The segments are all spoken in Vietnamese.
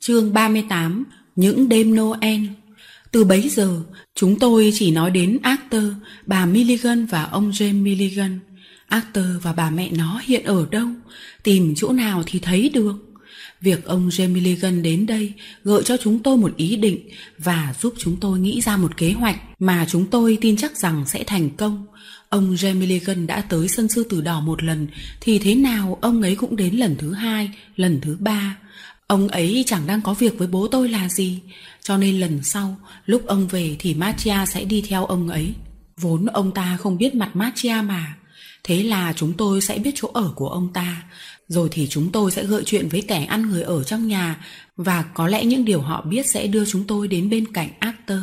Chương 38 Những đêm Noel Từ bấy giờ, chúng tôi chỉ nói đến Arthur, bà Milligan và ông James Milligan. Arthur và bà mẹ nó hiện ở đâu? Tìm chỗ nào thì thấy được. Việc ông James Milligan đến đây gợi cho chúng tôi một ý định và giúp chúng tôi nghĩ ra một kế hoạch mà chúng tôi tin chắc rằng sẽ thành công. Ông James Milligan đã tới sân sư tử đỏ một lần thì thế nào ông ấy cũng đến lần thứ hai, lần thứ ba. Ông ấy chẳng đang có việc với bố tôi là gì. Cho nên lần sau, Lúc ông về thì Matia sẽ đi theo ông ấy. Vốn ông ta không biết mặt Matia mà. Thế là chúng tôi sẽ biết chỗ ở của ông ta. Rồi thì chúng tôi sẽ gợi chuyện với kẻ ăn người ở trong nhà. Và có lẽ những điều họ biết sẽ đưa chúng tôi đến bên cạnh Actor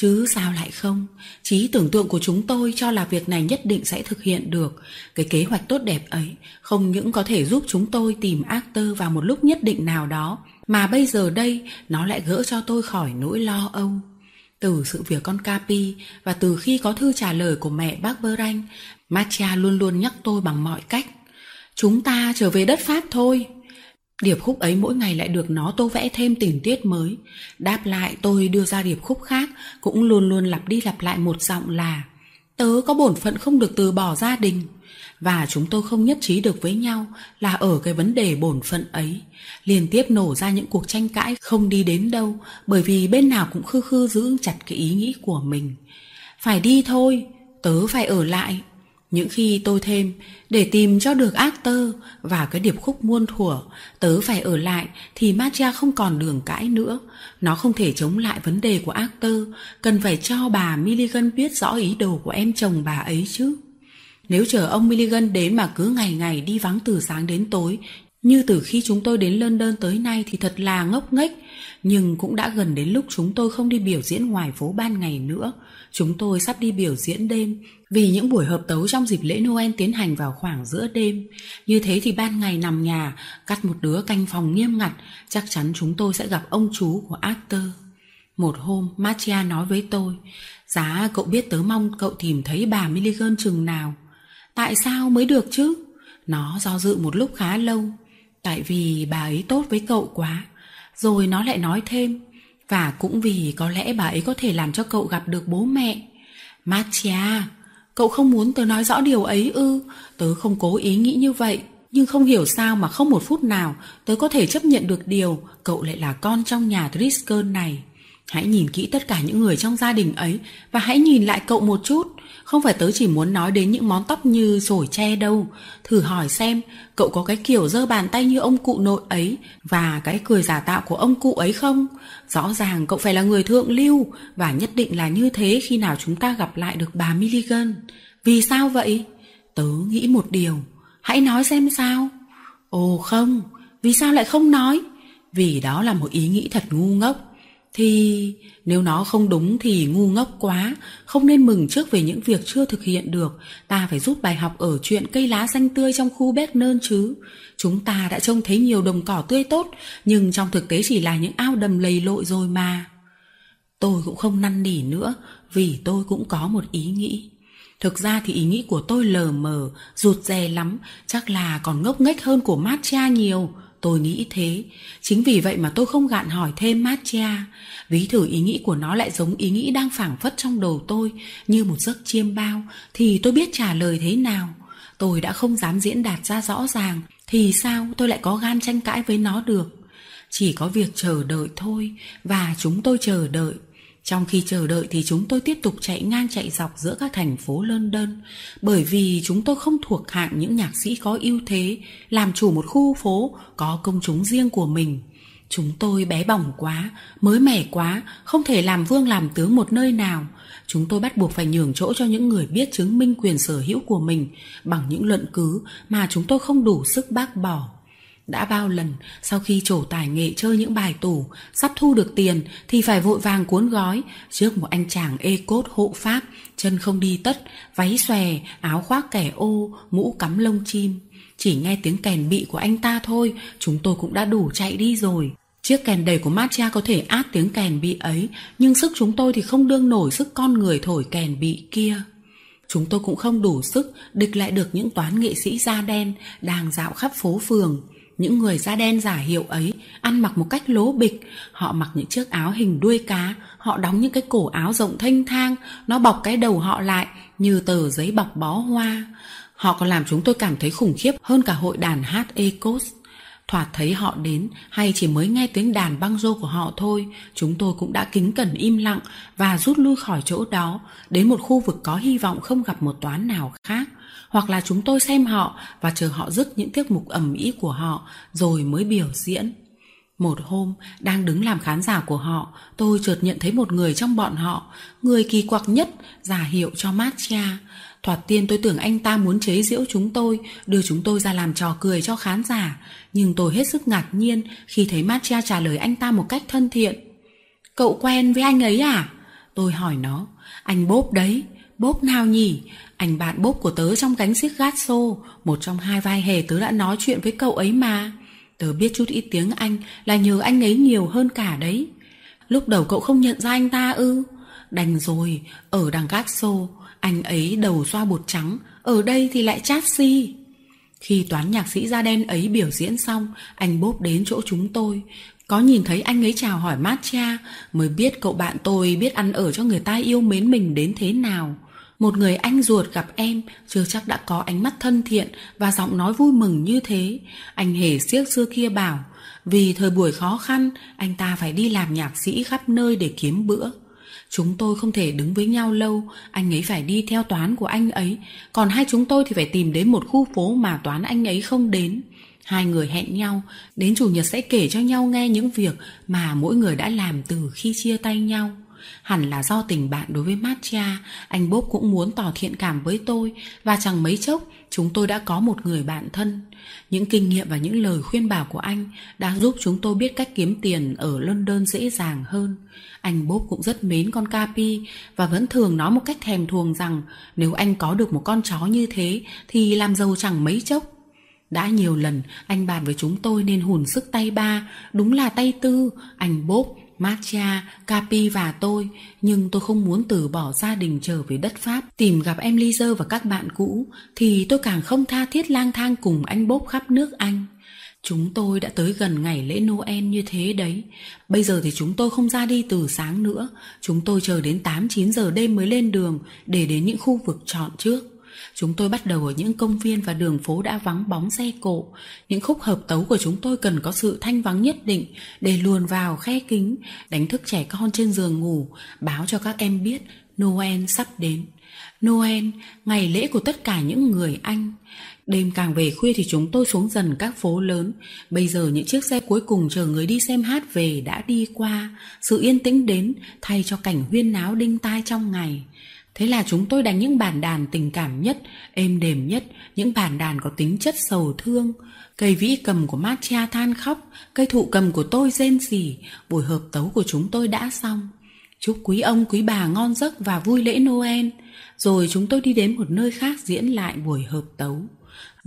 Chứ sao lại không? Trí tưởng tượng của chúng tôi cho là việc này nhất định sẽ thực hiện được. Cái kế hoạch tốt đẹp ấy không những có thể giúp chúng tôi tìm actor vào một lúc nhất định nào đó, mà bây giờ đây nó lại gỡ cho tôi khỏi nỗi lo âu. Từ sự việc con Capi và từ khi có thư trả lời của mẹ bác Bơ Ranh, Matcha luôn luôn nhắc tôi bằng mọi cách. Chúng ta trở về đất Pháp thôi. Điệp khúc ấy mỗi ngày lại được nó tô vẽ thêm tình tiết mới. Đáp lại tôi đưa ra điệp khúc khác cũng luôn luôn lặp đi lặp lại một giọng là Tớ có bổn phận không được từ bỏ gia đình. Và chúng tôi không nhất trí được với nhau là ở cái vấn đề bổn phận ấy. Liên tiếp nổ ra những cuộc tranh cãi không đi đến đâu bởi vì bên nào cũng khư khư giữ chặt cái ý nghĩ của mình. Phải đi thôi, tớ phải ở lại. Những khi tôi thêm để tìm cho được actor và cái điệp khúc muôn thuở tớ phải ở lại thì Matcha không còn đường cãi nữa. Nó không thể chống lại vấn đề của actor, cần phải cho bà Milligan biết rõ ý đồ của em chồng bà ấy chứ. Nếu chờ ông Milligan đến mà cứ ngày ngày đi vắng từ sáng đến tối như từ khi chúng tôi đến London tới nay thì thật là ngốc nghếch. Nhưng cũng đã gần đến lúc chúng tôi không đi biểu diễn ngoài phố ban ngày nữa. Chúng tôi sắp đi biểu diễn đêm, Vì những buổi hợp tấu trong dịp lễ Noel tiến hành vào khoảng giữa đêm. Như thế thì ban ngày nằm nhà, Cắt một đứa canh phòng nghiêm ngặt, Chắc chắn chúng tôi sẽ gặp ông chú của Arthur Một hôm, Matia nói với tôi, Giá cậu biết tớ mong cậu tìm thấy bà Milligan chừng nào? Tại sao mới được chứ? Nó do dự một lúc khá lâu. Tại vì bà ấy tốt với cậu quá, Rồi nó lại nói thêm, Và cũng vì có lẽ bà ấy có thể làm cho cậu gặp được bố mẹ. Matia Cậu không muốn tớ nói rõ điều ấy ư? Tớ không cố ý nghĩ như vậy, Nhưng không hiểu sao mà không một phút nào Tớ có thể chấp nhận được điều Cậu lại là con trong nhà Driscoll này. Hãy nhìn kỹ tất cả những người trong gia đình ấy Và hãy nhìn lại cậu một chút. Không phải tớ chỉ muốn nói đến những món tóc như sổi tre đâu. Thử hỏi xem, Cậu có cái kiểu giơ bàn tay như ông cụ nội ấy Và cái cười giả tạo của ông cụ ấy không? Rõ ràng cậu phải là người thượng lưu Và nhất định là như thế khi nào chúng ta gặp lại được bà Milligan. Vì sao vậy? Tớ nghĩ một điều. Hãy nói xem sao. Ồ không, Vì sao lại không nói? Vì đó là một ý nghĩ thật ngu ngốc thì nếu nó không đúng thì ngu ngốc quá, Không nên mừng trước về những việc chưa thực hiện được. Ta phải rút bài học ở chuyện cây lá xanh tươi trong khu bét nơn chứ. Chúng ta đã trông thấy nhiều đồng cỏ tươi tốt, Nhưng trong thực tế chỉ là những ao đầm lầy lội rồi mà. Tôi cũng không năn nỉ nữa, Vì tôi cũng có một ý nghĩ. Thực ra thì ý nghĩ của tôi lờ mờ, Rụt rè lắm, Chắc là còn ngốc nghếch hơn của Matcha nhiều. Tôi nghĩ thế. Chính vì vậy mà tôi không gạn hỏi thêm Matia. Ví thử ý nghĩ của nó lại giống ý nghĩ đang phảng phất trong đầu tôi, như một giấc chiêm bao thì tôi biết trả lời thế nào. Tôi đã không dám diễn đạt ra rõ ràng thì sao tôi lại có gan tranh cãi với nó được. Chỉ có việc chờ đợi thôi, và chúng tôi chờ đợi. Trong khi chờ đợi thì chúng tôi tiếp tục chạy ngang chạy dọc giữa các thành phố London bởi vì chúng tôi không thuộc hạng những nhạc sĩ có ưu thế làm chủ một khu phố có công chúng riêng của mình. Chúng tôi bé bỏng quá, mới mẻ quá, không thể làm vương làm tướng một nơi nào. Chúng tôi bắt buộc phải nhường chỗ cho những người biết chứng minh quyền sở hữu của mình bằng những luận cứ mà chúng tôi không đủ sức bác bỏ. Đã bao lần sau khi trổ tài nghệ chơi những bài tủ Sắp thu được tiền thì phải vội vàng cuốn gói. Trước một anh chàng ê cốt hộ pháp Chân không đi tất, váy xòe, áo khoác kẻ ô, mũ cắm lông chim. Chỉ nghe tiếng kèn bị của anh ta thôi Chúng tôi cũng đã đủ chạy đi rồi. Chiếc kèn đầy của Matcha có thể át tiếng kèn bị ấy Nhưng sức chúng tôi thì không đương nổi sức con người thổi kèn bị kia. Chúng tôi cũng không đủ sức địch lại được những toán nghệ sĩ da đen đang dạo khắp phố phường những người da đen giả hiệu ấy ăn mặc một cách lố bịch. Họ mặc những chiếc áo hình đuôi cá. Họ đóng những cái cổ áo rộng thanh thang. Nó bọc cái đầu họ lại như tờ giấy bọc bó hoa. Họ còn làm chúng tôi cảm thấy khủng khiếp hơn cả hội đàn hát ecos. Thoạt thấy họ đến, hay chỉ mới nghe tiếng đàn băng rô của họ thôi, chúng tôi cũng đã kính cẩn im lặng và rút lui khỏi chỗ đó, đến một khu vực có hy vọng không gặp một toán nào khác hoặc là chúng tôi xem họ và chờ họ dứt những tiết mục ẩm ý của họ rồi mới biểu diễn. Một hôm, đang đứng làm khán giả của họ, tôi chợt nhận thấy một người trong bọn họ, người kỳ quặc nhất, giả hiệu cho matcha thoạt tiên tôi tưởng anh ta muốn chế giễu chúng tôi, đưa chúng tôi ra làm trò cười cho khán giả, nhưng tôi hết sức ngạc nhiên khi thấy matcha trả lời anh ta một cách thân thiện. Cậu quen với anh ấy à? Tôi hỏi nó. Anh bốp đấy bốp nào nhỉ? Anh bạn bốp của tớ trong cánh xiếc gát xô một trong hai vai hề tớ đã nói chuyện với cậu ấy mà. Tớ biết chút ít tiếng anh là nhờ anh ấy nhiều hơn cả đấy. Lúc đầu cậu không nhận ra anh ta ư? Đành rồi, ở đằng gát xô anh ấy đầu xoa bột trắng, ở đây thì lại chát si. Khi toán nhạc sĩ da đen ấy biểu diễn xong, anh bốp đến chỗ chúng tôi. Có nhìn thấy anh ấy chào hỏi mát cha mới biết cậu bạn tôi biết ăn ở cho người ta yêu mến mình đến thế nào một người anh ruột gặp em, chưa chắc đã có ánh mắt thân thiện và giọng nói vui mừng như thế. Anh hề siếc xưa kia bảo, vì thời buổi khó khăn, anh ta phải đi làm nhạc sĩ khắp nơi để kiếm bữa. Chúng tôi không thể đứng với nhau lâu, anh ấy phải đi theo toán của anh ấy. Còn hai chúng tôi thì phải tìm đến một khu phố mà toán anh ấy không đến. Hai người hẹn nhau, đến chủ nhật sẽ kể cho nhau nghe những việc mà mỗi người đã làm từ khi chia tay nhau hẳn là do tình bạn đối với matcha anh bốp cũng muốn tỏ thiện cảm với tôi, và chẳng mấy chốc, chúng tôi đã có một người bạn thân. Những kinh nghiệm và những lời khuyên bảo của anh đã giúp chúng tôi biết cách kiếm tiền ở london dễ dàng hơn. Anh bốp cũng rất mến con capi và vẫn thường nói một cách thèm thuồng rằng nếu anh có được một con chó như thế thì làm giàu chẳng mấy chốc. Đã nhiều lần anh bàn với chúng tôi nên hùn sức tay ba, đúng là tay tư, anh bốp Matcha, Capi và tôi, nhưng tôi không muốn từ bỏ gia đình trở về đất Pháp tìm gặp em Lizer và các bạn cũ, thì tôi càng không tha thiết lang thang cùng anh bốp khắp nước Anh. Chúng tôi đã tới gần ngày lễ Noel như thế đấy. Bây giờ thì chúng tôi không ra đi từ sáng nữa. Chúng tôi chờ đến 8-9 giờ đêm mới lên đường để đến những khu vực chọn trước. Chúng tôi bắt đầu ở những công viên và đường phố đã vắng bóng xe cộ. Những khúc hợp tấu của chúng tôi cần có sự thanh vắng nhất định để luồn vào khe kính, đánh thức trẻ con trên giường ngủ, báo cho các em biết Noel sắp đến. Noel, ngày lễ của tất cả những người Anh. Đêm càng về khuya thì chúng tôi xuống dần các phố lớn. Bây giờ những chiếc xe cuối cùng chờ người đi xem hát về đã đi qua. Sự yên tĩnh đến thay cho cảnh huyên náo đinh tai trong ngày. Thế là chúng tôi đánh những bản đàn tình cảm nhất, êm đềm nhất, những bản đàn có tính chất sầu thương. Cây vĩ cầm của Matcha than khóc, cây thụ cầm của tôi rên rỉ, buổi hợp tấu của chúng tôi đã xong. Chúc quý ông quý bà ngon giấc và vui lễ Noel. Rồi chúng tôi đi đến một nơi khác diễn lại buổi hợp tấu.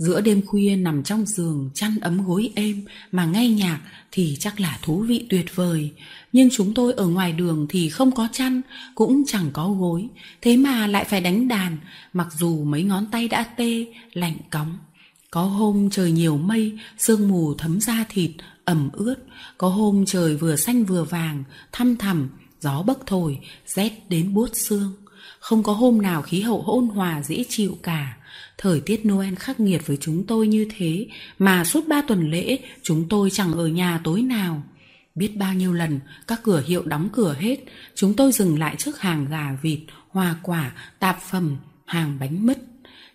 Giữa đêm khuya nằm trong giường chăn ấm gối êm mà nghe nhạc thì chắc là thú vị tuyệt vời. Nhưng chúng tôi ở ngoài đường thì không có chăn, cũng chẳng có gối, thế mà lại phải đánh đàn, mặc dù mấy ngón tay đã tê, lạnh cóng. Có hôm trời nhiều mây, sương mù thấm da thịt, ẩm ướt. Có hôm trời vừa xanh vừa vàng, thăm thẳm, gió bấc thổi, rét đến buốt xương. Không có hôm nào khí hậu hôn hòa dễ chịu cả. Thời tiết Noel khắc nghiệt với chúng tôi như thế mà suốt ba tuần lễ chúng tôi chẳng ở nhà tối nào. Biết bao nhiêu lần các cửa hiệu đóng cửa hết, chúng tôi dừng lại trước hàng gà vịt, hoa quả, tạp phẩm, hàng bánh mứt.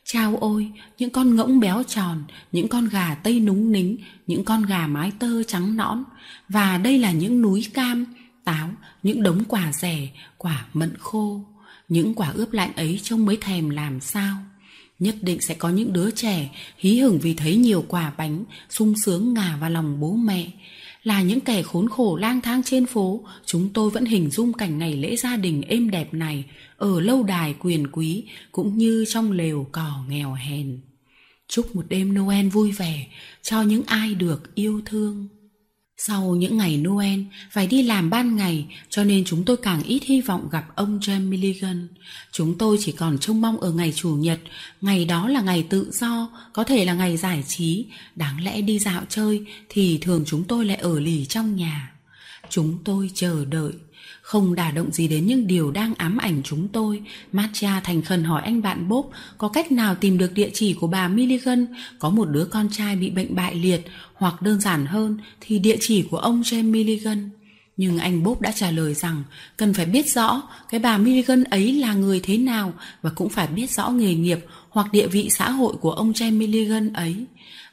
Chao ôi, những con ngỗng béo tròn, những con gà tây núng nính, những con gà mái tơ trắng nõn. Và đây là những núi cam, táo, những đống quả rẻ, quả mận khô. Những quả ướp lạnh ấy trông mới thèm làm sao. Nhất định sẽ có những đứa trẻ hí hửng vì thấy nhiều quả bánh, sung sướng ngả vào lòng bố mẹ. Là những kẻ khốn khổ lang thang trên phố, chúng tôi vẫn hình dung cảnh ngày lễ gia đình êm đẹp này ở lâu đài quyền quý cũng như trong lều cỏ nghèo hèn. Chúc một đêm Noel vui vẻ cho những ai được yêu thương. Sau những ngày Noel, phải đi làm ban ngày cho nên chúng tôi càng ít hy vọng gặp ông James Milligan. Chúng tôi chỉ còn trông mong ở ngày Chủ nhật, ngày đó là ngày tự do, có thể là ngày giải trí, đáng lẽ đi dạo chơi thì thường chúng tôi lại ở lì trong nhà. Chúng tôi chờ đợi, không đả động gì đến những điều đang ám ảnh chúng tôi, Matcha thành khẩn hỏi anh bạn Bob có cách nào tìm được địa chỉ của bà Milligan, có một đứa con trai bị bệnh bại liệt, hoặc đơn giản hơn thì địa chỉ của ông James Milligan. Nhưng anh Bob đã trả lời rằng cần phải biết rõ cái bà Milligan ấy là người thế nào và cũng phải biết rõ nghề nghiệp hoặc địa vị xã hội của ông James Milligan ấy.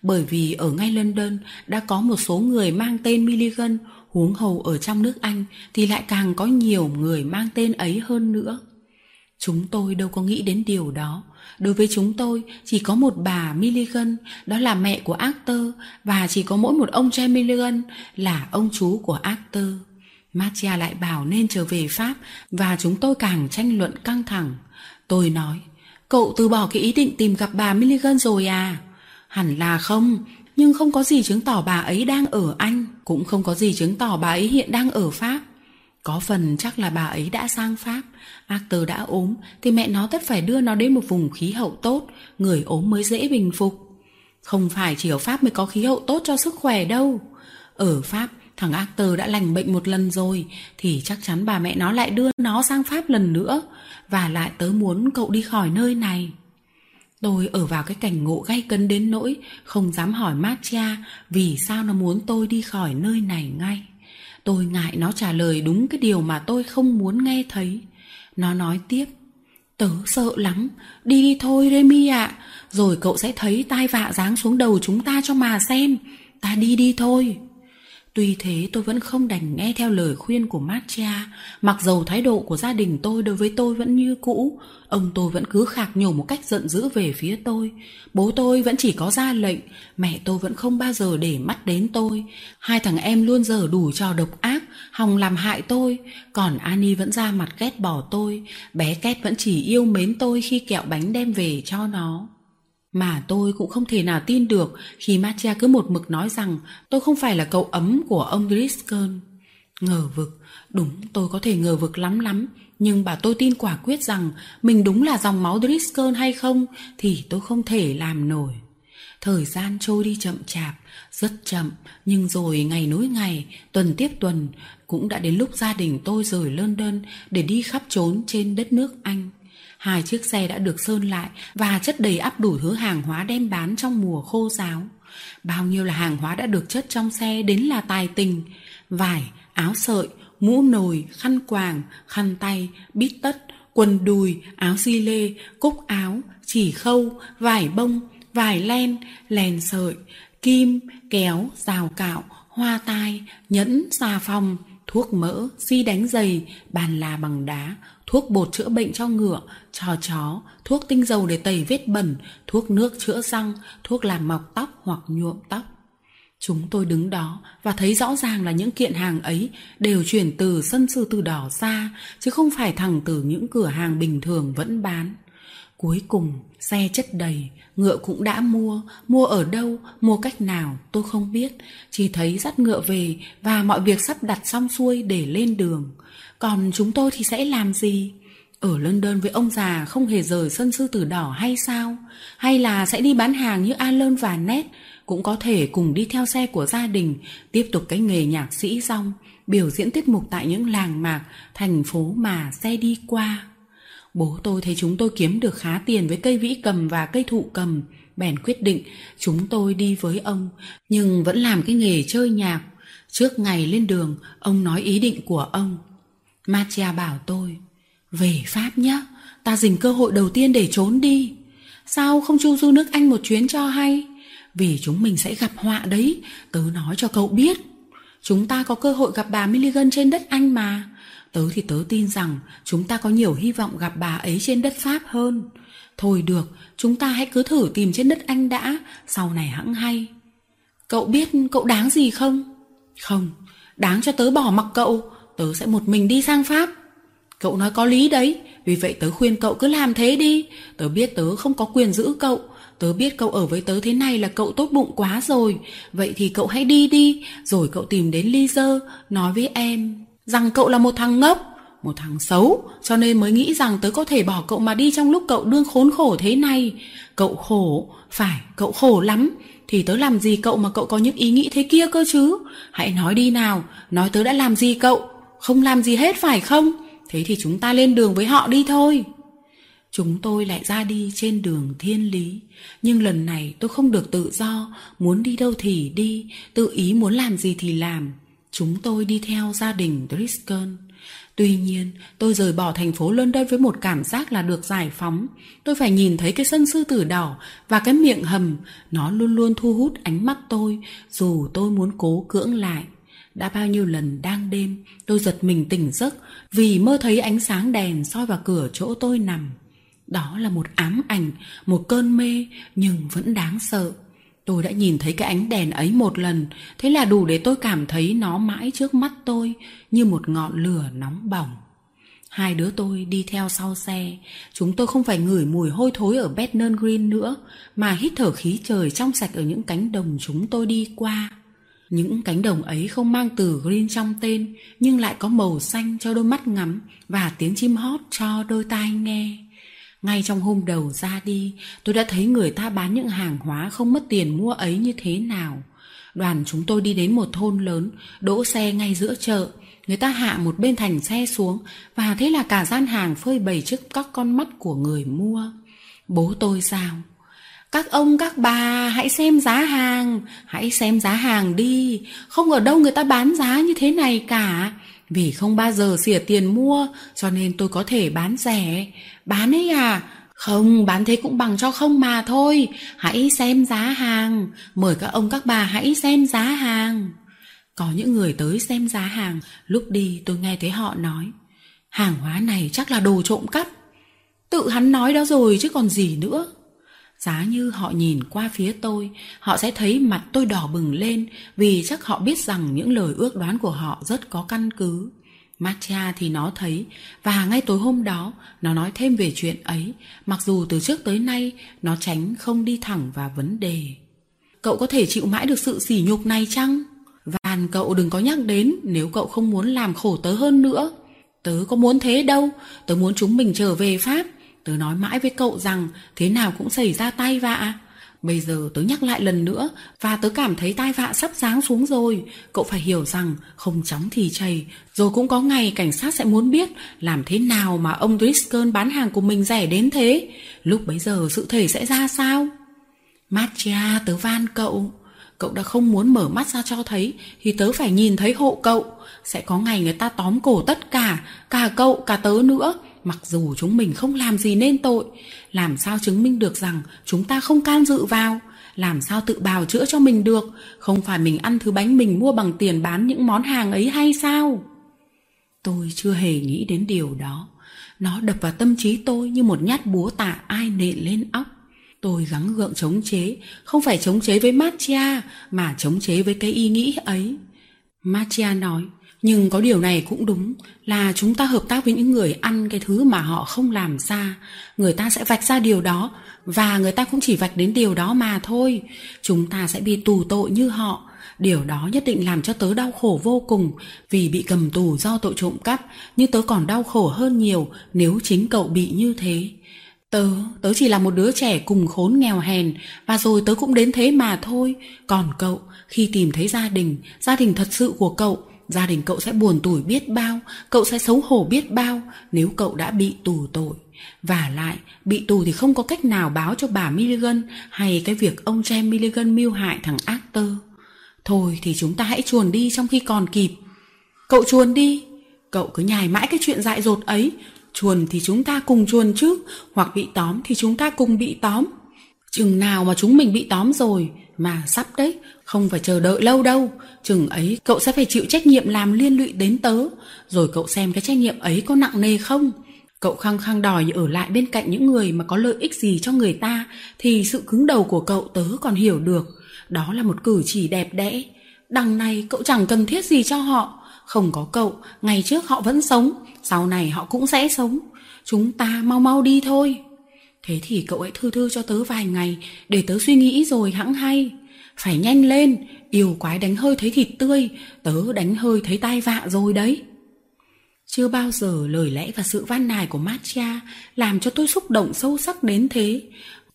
Bởi vì ở ngay London đã có một số người mang tên Milligan huống hồ ở trong nước Anh thì lại càng có nhiều người mang tên ấy hơn nữa. Chúng tôi đâu có nghĩ đến điều đó. Đối với chúng tôi chỉ có một bà Milligan, đó là mẹ của Arthur, và chỉ có mỗi một ông James Milligan là ông chú của Arthur. Matia lại bảo nên trở về Pháp và chúng tôi càng tranh luận căng thẳng. Tôi nói, cậu từ bỏ cái ý định tìm gặp bà Milligan rồi à? Hẳn là không, nhưng không có gì chứng tỏ bà ấy đang ở Anh, cũng không có gì chứng tỏ bà ấy hiện đang ở Pháp. Có phần chắc là bà ấy đã sang Pháp, Arthur đã ốm thì mẹ nó tất phải đưa nó đến một vùng khí hậu tốt, người ốm mới dễ bình phục. Không phải chỉ ở Pháp mới có khí hậu tốt cho sức khỏe đâu. Ở Pháp, thằng Arthur đã lành bệnh một lần rồi thì chắc chắn bà mẹ nó lại đưa nó sang Pháp lần nữa và lại tớ muốn cậu đi khỏi nơi này. Tôi ở vào cái cảnh ngộ gay cấn đến nỗi không dám hỏi Matcha vì sao nó muốn tôi đi khỏi nơi này ngay. Tôi ngại nó trả lời đúng cái điều mà tôi không muốn nghe thấy. Nó nói tiếp, tớ sợ lắm, đi đi thôi Remy ạ, à. rồi cậu sẽ thấy tai vạ giáng xuống đầu chúng ta cho mà xem, ta đi đi thôi. Tuy thế tôi vẫn không đành nghe theo lời khuyên của Matcha Mặc dầu thái độ của gia đình tôi đối với tôi vẫn như cũ, Ông tôi vẫn cứ khạc nhổ một cách giận dữ về phía tôi. Bố tôi vẫn chỉ có ra lệnh, Mẹ tôi vẫn không bao giờ để mắt đến tôi. Hai thằng em luôn dở đủ trò độc ác, Hòng làm hại tôi. Còn Ani vẫn ra mặt ghét bỏ tôi. Bé Két vẫn chỉ yêu mến tôi khi kẹo bánh đem về cho nó mà tôi cũng không thể nào tin được khi Matia cứ một mực nói rằng tôi không phải là cậu ấm của ông Driscoll. Ngờ vực, đúng tôi có thể ngờ vực lắm lắm, nhưng bà tôi tin quả quyết rằng mình đúng là dòng máu Driscoll hay không thì tôi không thể làm nổi. Thời gian trôi đi chậm chạp, rất chậm, nhưng rồi ngày nối ngày, tuần tiếp tuần, cũng đã đến lúc gia đình tôi rời London để đi khắp trốn trên đất nước Anh. Hai chiếc xe đã được sơn lại và chất đầy ắp đủ thứ hàng hóa đem bán trong mùa khô giáo. Bao nhiêu là hàng hóa đã được chất trong xe đến là tài tình. Vải, áo sợi, mũ nồi, khăn quàng, khăn tay, bít tất, quần đùi, áo xi lê, cúc áo, chỉ khâu, vải bông, vải len, lèn sợi, kim, kéo, rào cạo, hoa tai, nhẫn, xà phòng, thuốc mỡ, xi đánh giày, bàn là bằng đá, thuốc bột chữa bệnh cho ngựa, cho chó, thuốc tinh dầu để tẩy vết bẩn, thuốc nước chữa răng, thuốc làm mọc tóc hoặc nhuộm tóc. Chúng tôi đứng đó và thấy rõ ràng là những kiện hàng ấy đều chuyển từ sân sư từ đỏ ra, chứ không phải thẳng từ những cửa hàng bình thường vẫn bán. Cuối cùng, xe chất đầy, ngựa cũng đã mua, mua ở đâu, mua cách nào tôi không biết, chỉ thấy dắt ngựa về và mọi việc sắp đặt xong xuôi để lên đường. Còn chúng tôi thì sẽ làm gì? Ở London với ông già không hề rời sân sư tử đỏ hay sao? Hay là sẽ đi bán hàng như Alan và Ned, cũng có thể cùng đi theo xe của gia đình, tiếp tục cái nghề nhạc sĩ rong, biểu diễn tiết mục tại những làng mạc, thành phố mà xe đi qua. Bố tôi thấy chúng tôi kiếm được khá tiền với cây vĩ cầm và cây thụ cầm, bèn quyết định chúng tôi đi với ông, nhưng vẫn làm cái nghề chơi nhạc. Trước ngày lên đường, ông nói ý định của ông. Matia bảo tôi, về Pháp nhé, ta dình cơ hội đầu tiên để trốn đi. Sao không chu du nước Anh một chuyến cho hay? Vì chúng mình sẽ gặp họa đấy, tớ nói cho cậu biết. Chúng ta có cơ hội gặp bà Milligan trên đất Anh mà. Tớ thì tớ tin rằng chúng ta có nhiều hy vọng gặp bà ấy trên đất Pháp hơn. Thôi được, chúng ta hãy cứ thử tìm trên đất Anh đã, sau này hẵng hay. Cậu biết cậu đáng gì không? Không, đáng cho tớ bỏ mặc cậu, tớ sẽ một mình đi sang Pháp. Cậu nói có lý đấy, vì vậy tớ khuyên cậu cứ làm thế đi. Tớ biết tớ không có quyền giữ cậu, Tớ biết cậu ở với tớ thế này là cậu tốt bụng quá rồi. Vậy thì cậu hãy đi đi Rồi cậu tìm đến Lisa Nói với em Rằng cậu là một thằng ngốc Một thằng xấu Cho nên mới nghĩ rằng tớ có thể bỏ cậu mà đi trong lúc cậu đương khốn khổ thế này. Cậu khổ Phải cậu khổ lắm. Thì tớ làm gì cậu mà cậu có những ý nghĩ thế kia cơ chứ? Hãy nói đi nào Nói tớ đã làm gì cậu? Không làm gì hết phải không? Thế thì chúng ta lên đường với họ đi thôi. Chúng tôi lại ra đi trên đường thiên lý. Nhưng lần này tôi không được tự do. Muốn đi đâu thì đi. Tự ý muốn làm gì thì làm. Chúng tôi đi theo gia đình Driscoll. Tuy nhiên, tôi rời bỏ thành phố London với một cảm giác là được giải phóng. Tôi phải nhìn thấy cái sân sư tử đỏ và cái miệng hầm, nó luôn luôn thu hút ánh mắt tôi, dù tôi muốn cố cưỡng lại. Đã bao nhiêu lần đang đêm, tôi giật mình tỉnh giấc vì mơ thấy ánh sáng đèn soi vào cửa chỗ tôi nằm. Đó là một ám ảnh, một cơn mê nhưng vẫn đáng sợ. Tôi đã nhìn thấy cái ánh đèn ấy một lần, thế là đủ để tôi cảm thấy nó mãi trước mắt tôi như một ngọn lửa nóng bỏng. Hai đứa tôi đi theo sau xe, chúng tôi không phải ngửi mùi hôi thối ở Bethnal Green nữa, mà hít thở khí trời trong sạch ở những cánh đồng chúng tôi đi qua. Những cánh đồng ấy không mang từ green trong tên, nhưng lại có màu xanh cho đôi mắt ngắm và tiếng chim hót cho đôi tai nghe. Ngay trong hôm đầu ra đi, tôi đã thấy người ta bán những hàng hóa không mất tiền mua ấy như thế nào. Đoàn chúng tôi đi đến một thôn lớn, đỗ xe ngay giữa chợ. Người ta hạ một bên thành xe xuống và thế là cả gian hàng phơi bày trước các con mắt của người mua. Bố tôi sao? Các ông các bà hãy xem giá hàng, hãy xem giá hàng đi, không ở đâu người ta bán giá như thế này cả. Vì không bao giờ xỉa tiền mua cho nên tôi có thể bán rẻ. Bán ấy à? Không, bán thế cũng bằng cho không mà thôi. Hãy xem giá hàng. Mời các ông các bà hãy xem giá hàng. Có những người tới xem giá hàng, lúc đi tôi nghe thấy họ nói. Hàng hóa này chắc là đồ trộm cắp. Tự hắn nói đó rồi chứ còn gì nữa. Giá như họ nhìn qua phía tôi, họ sẽ thấy mặt tôi đỏ bừng lên vì chắc họ biết rằng những lời ước đoán của họ rất có căn cứ. Matcha thì nó thấy và ngay tối hôm đó nó nói thêm về chuyện ấy mặc dù từ trước tới nay nó tránh không đi thẳng vào vấn đề. Cậu có thể chịu mãi được sự sỉ nhục này chăng? Vàn cậu đừng có nhắc đến nếu cậu không muốn làm khổ tớ hơn nữa. Tớ có muốn thế đâu, tớ muốn chúng mình trở về Pháp Tớ nói mãi với cậu rằng thế nào cũng xảy ra tai vạ. Bây giờ tớ nhắc lại lần nữa và tớ cảm thấy tai vạ sắp giáng xuống rồi. Cậu phải hiểu rằng không chóng thì chảy. Rồi cũng có ngày cảnh sát sẽ muốn biết làm thế nào mà ông Driscoll bán hàng của mình rẻ đến thế. Lúc bấy giờ sự thể sẽ ra sao? Matcha tớ van cậu. Cậu đã không muốn mở mắt ra cho thấy thì tớ phải nhìn thấy hộ cậu. Sẽ có ngày người ta tóm cổ tất cả, cả cậu, cả tớ nữa mặc dù chúng mình không làm gì nên tội, làm sao chứng minh được rằng chúng ta không can dự vào? Làm sao tự bào chữa cho mình được? Không phải mình ăn thứ bánh mình mua bằng tiền bán những món hàng ấy hay sao? Tôi chưa hề nghĩ đến điều đó. Nó đập vào tâm trí tôi như một nhát búa tạ ai nện lên óc. Tôi gắng gượng chống chế, không phải chống chế với Matia mà chống chế với cái ý nghĩ ấy. Matia nói nhưng có điều này cũng đúng, là chúng ta hợp tác với những người ăn cái thứ mà họ không làm ra. Người ta sẽ vạch ra điều đó, và người ta cũng chỉ vạch đến điều đó mà thôi. Chúng ta sẽ bị tù tội như họ. Điều đó nhất định làm cho tớ đau khổ vô cùng, vì bị cầm tù do tội trộm cắp nhưng tớ còn đau khổ hơn nhiều nếu chính cậu bị như thế. Tớ tớ chỉ là một đứa trẻ cùng khốn nghèo hèn, và rồi tớ cũng đến thế mà thôi. Còn cậu, khi tìm thấy gia đình gia đình thật sự của cậu gia đình cậu sẽ buồn tủi biết bao, cậu sẽ xấu hổ biết bao nếu cậu đã bị tù tội. Và lại, bị tù thì không có cách nào báo cho bà Milligan hay cái việc ông James Milligan mưu hại thằng Arthur. Thôi thì chúng ta hãy chuồn đi trong khi còn kịp. Cậu chuồn đi, cậu cứ nhài mãi cái chuyện dại dột ấy. Chuồn thì chúng ta cùng chuồn chứ, hoặc bị tóm thì chúng ta cùng bị tóm chừng nào mà chúng mình bị tóm rồi, mà sắp đấy, không phải chờ đợi lâu đâu. Chừng ấy, cậu sẽ phải chịu trách nhiệm làm liên lụy đến tớ. Rồi cậu xem cái trách nhiệm ấy có nặng nề không. Cậu khăng khăng đòi ở lại bên cạnh những người mà có lợi ích gì cho người ta, thì sự cứng đầu của cậu tớ còn hiểu được. Đó là một cử chỉ đẹp đẽ. Đằng này, cậu chẳng cần thiết gì cho họ. Không có cậu, ngày trước họ vẫn sống, sau này họ cũng sẽ sống. Chúng ta mau mau đi thôi. Thế thì cậu ấy thư thư cho tớ vài ngày Để tớ suy nghĩ rồi hãng hay Phải nhanh lên Yêu quái đánh hơi thấy thịt tươi Tớ đánh hơi thấy tai vạ rồi đấy Chưa bao giờ lời lẽ và sự van nài của Matcha Làm cho tôi xúc động sâu sắc đến thế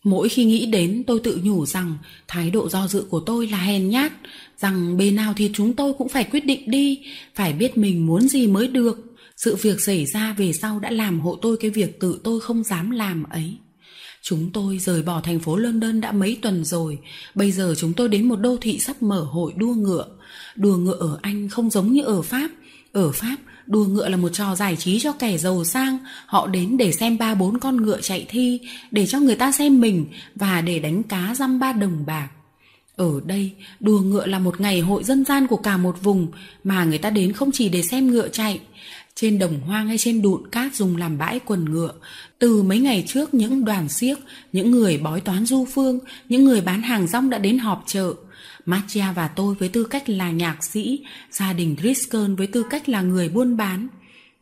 Mỗi khi nghĩ đến tôi tự nhủ rằng thái độ do dự của tôi là hèn nhát, rằng bề nào thì chúng tôi cũng phải quyết định đi, phải biết mình muốn gì mới được. Sự việc xảy ra về sau đã làm hộ tôi cái việc tự tôi không dám làm ấy. Chúng tôi rời bỏ thành phố London đã mấy tuần rồi, bây giờ chúng tôi đến một đô thị sắp mở hội đua ngựa. Đua ngựa ở Anh không giống như ở Pháp. Ở Pháp, đua ngựa là một trò giải trí cho kẻ giàu sang, họ đến để xem ba bốn con ngựa chạy thi, để cho người ta xem mình và để đánh cá răm ba đồng bạc. Ở đây, đua ngựa là một ngày hội dân gian của cả một vùng mà người ta đến không chỉ để xem ngựa chạy, trên đồng hoang hay trên đụn cát dùng làm bãi quần ngựa. Từ mấy ngày trước những đoàn siếc, những người bói toán du phương, những người bán hàng rong đã đến họp chợ. matia và tôi với tư cách là nhạc sĩ, gia đình Driscoll với tư cách là người buôn bán.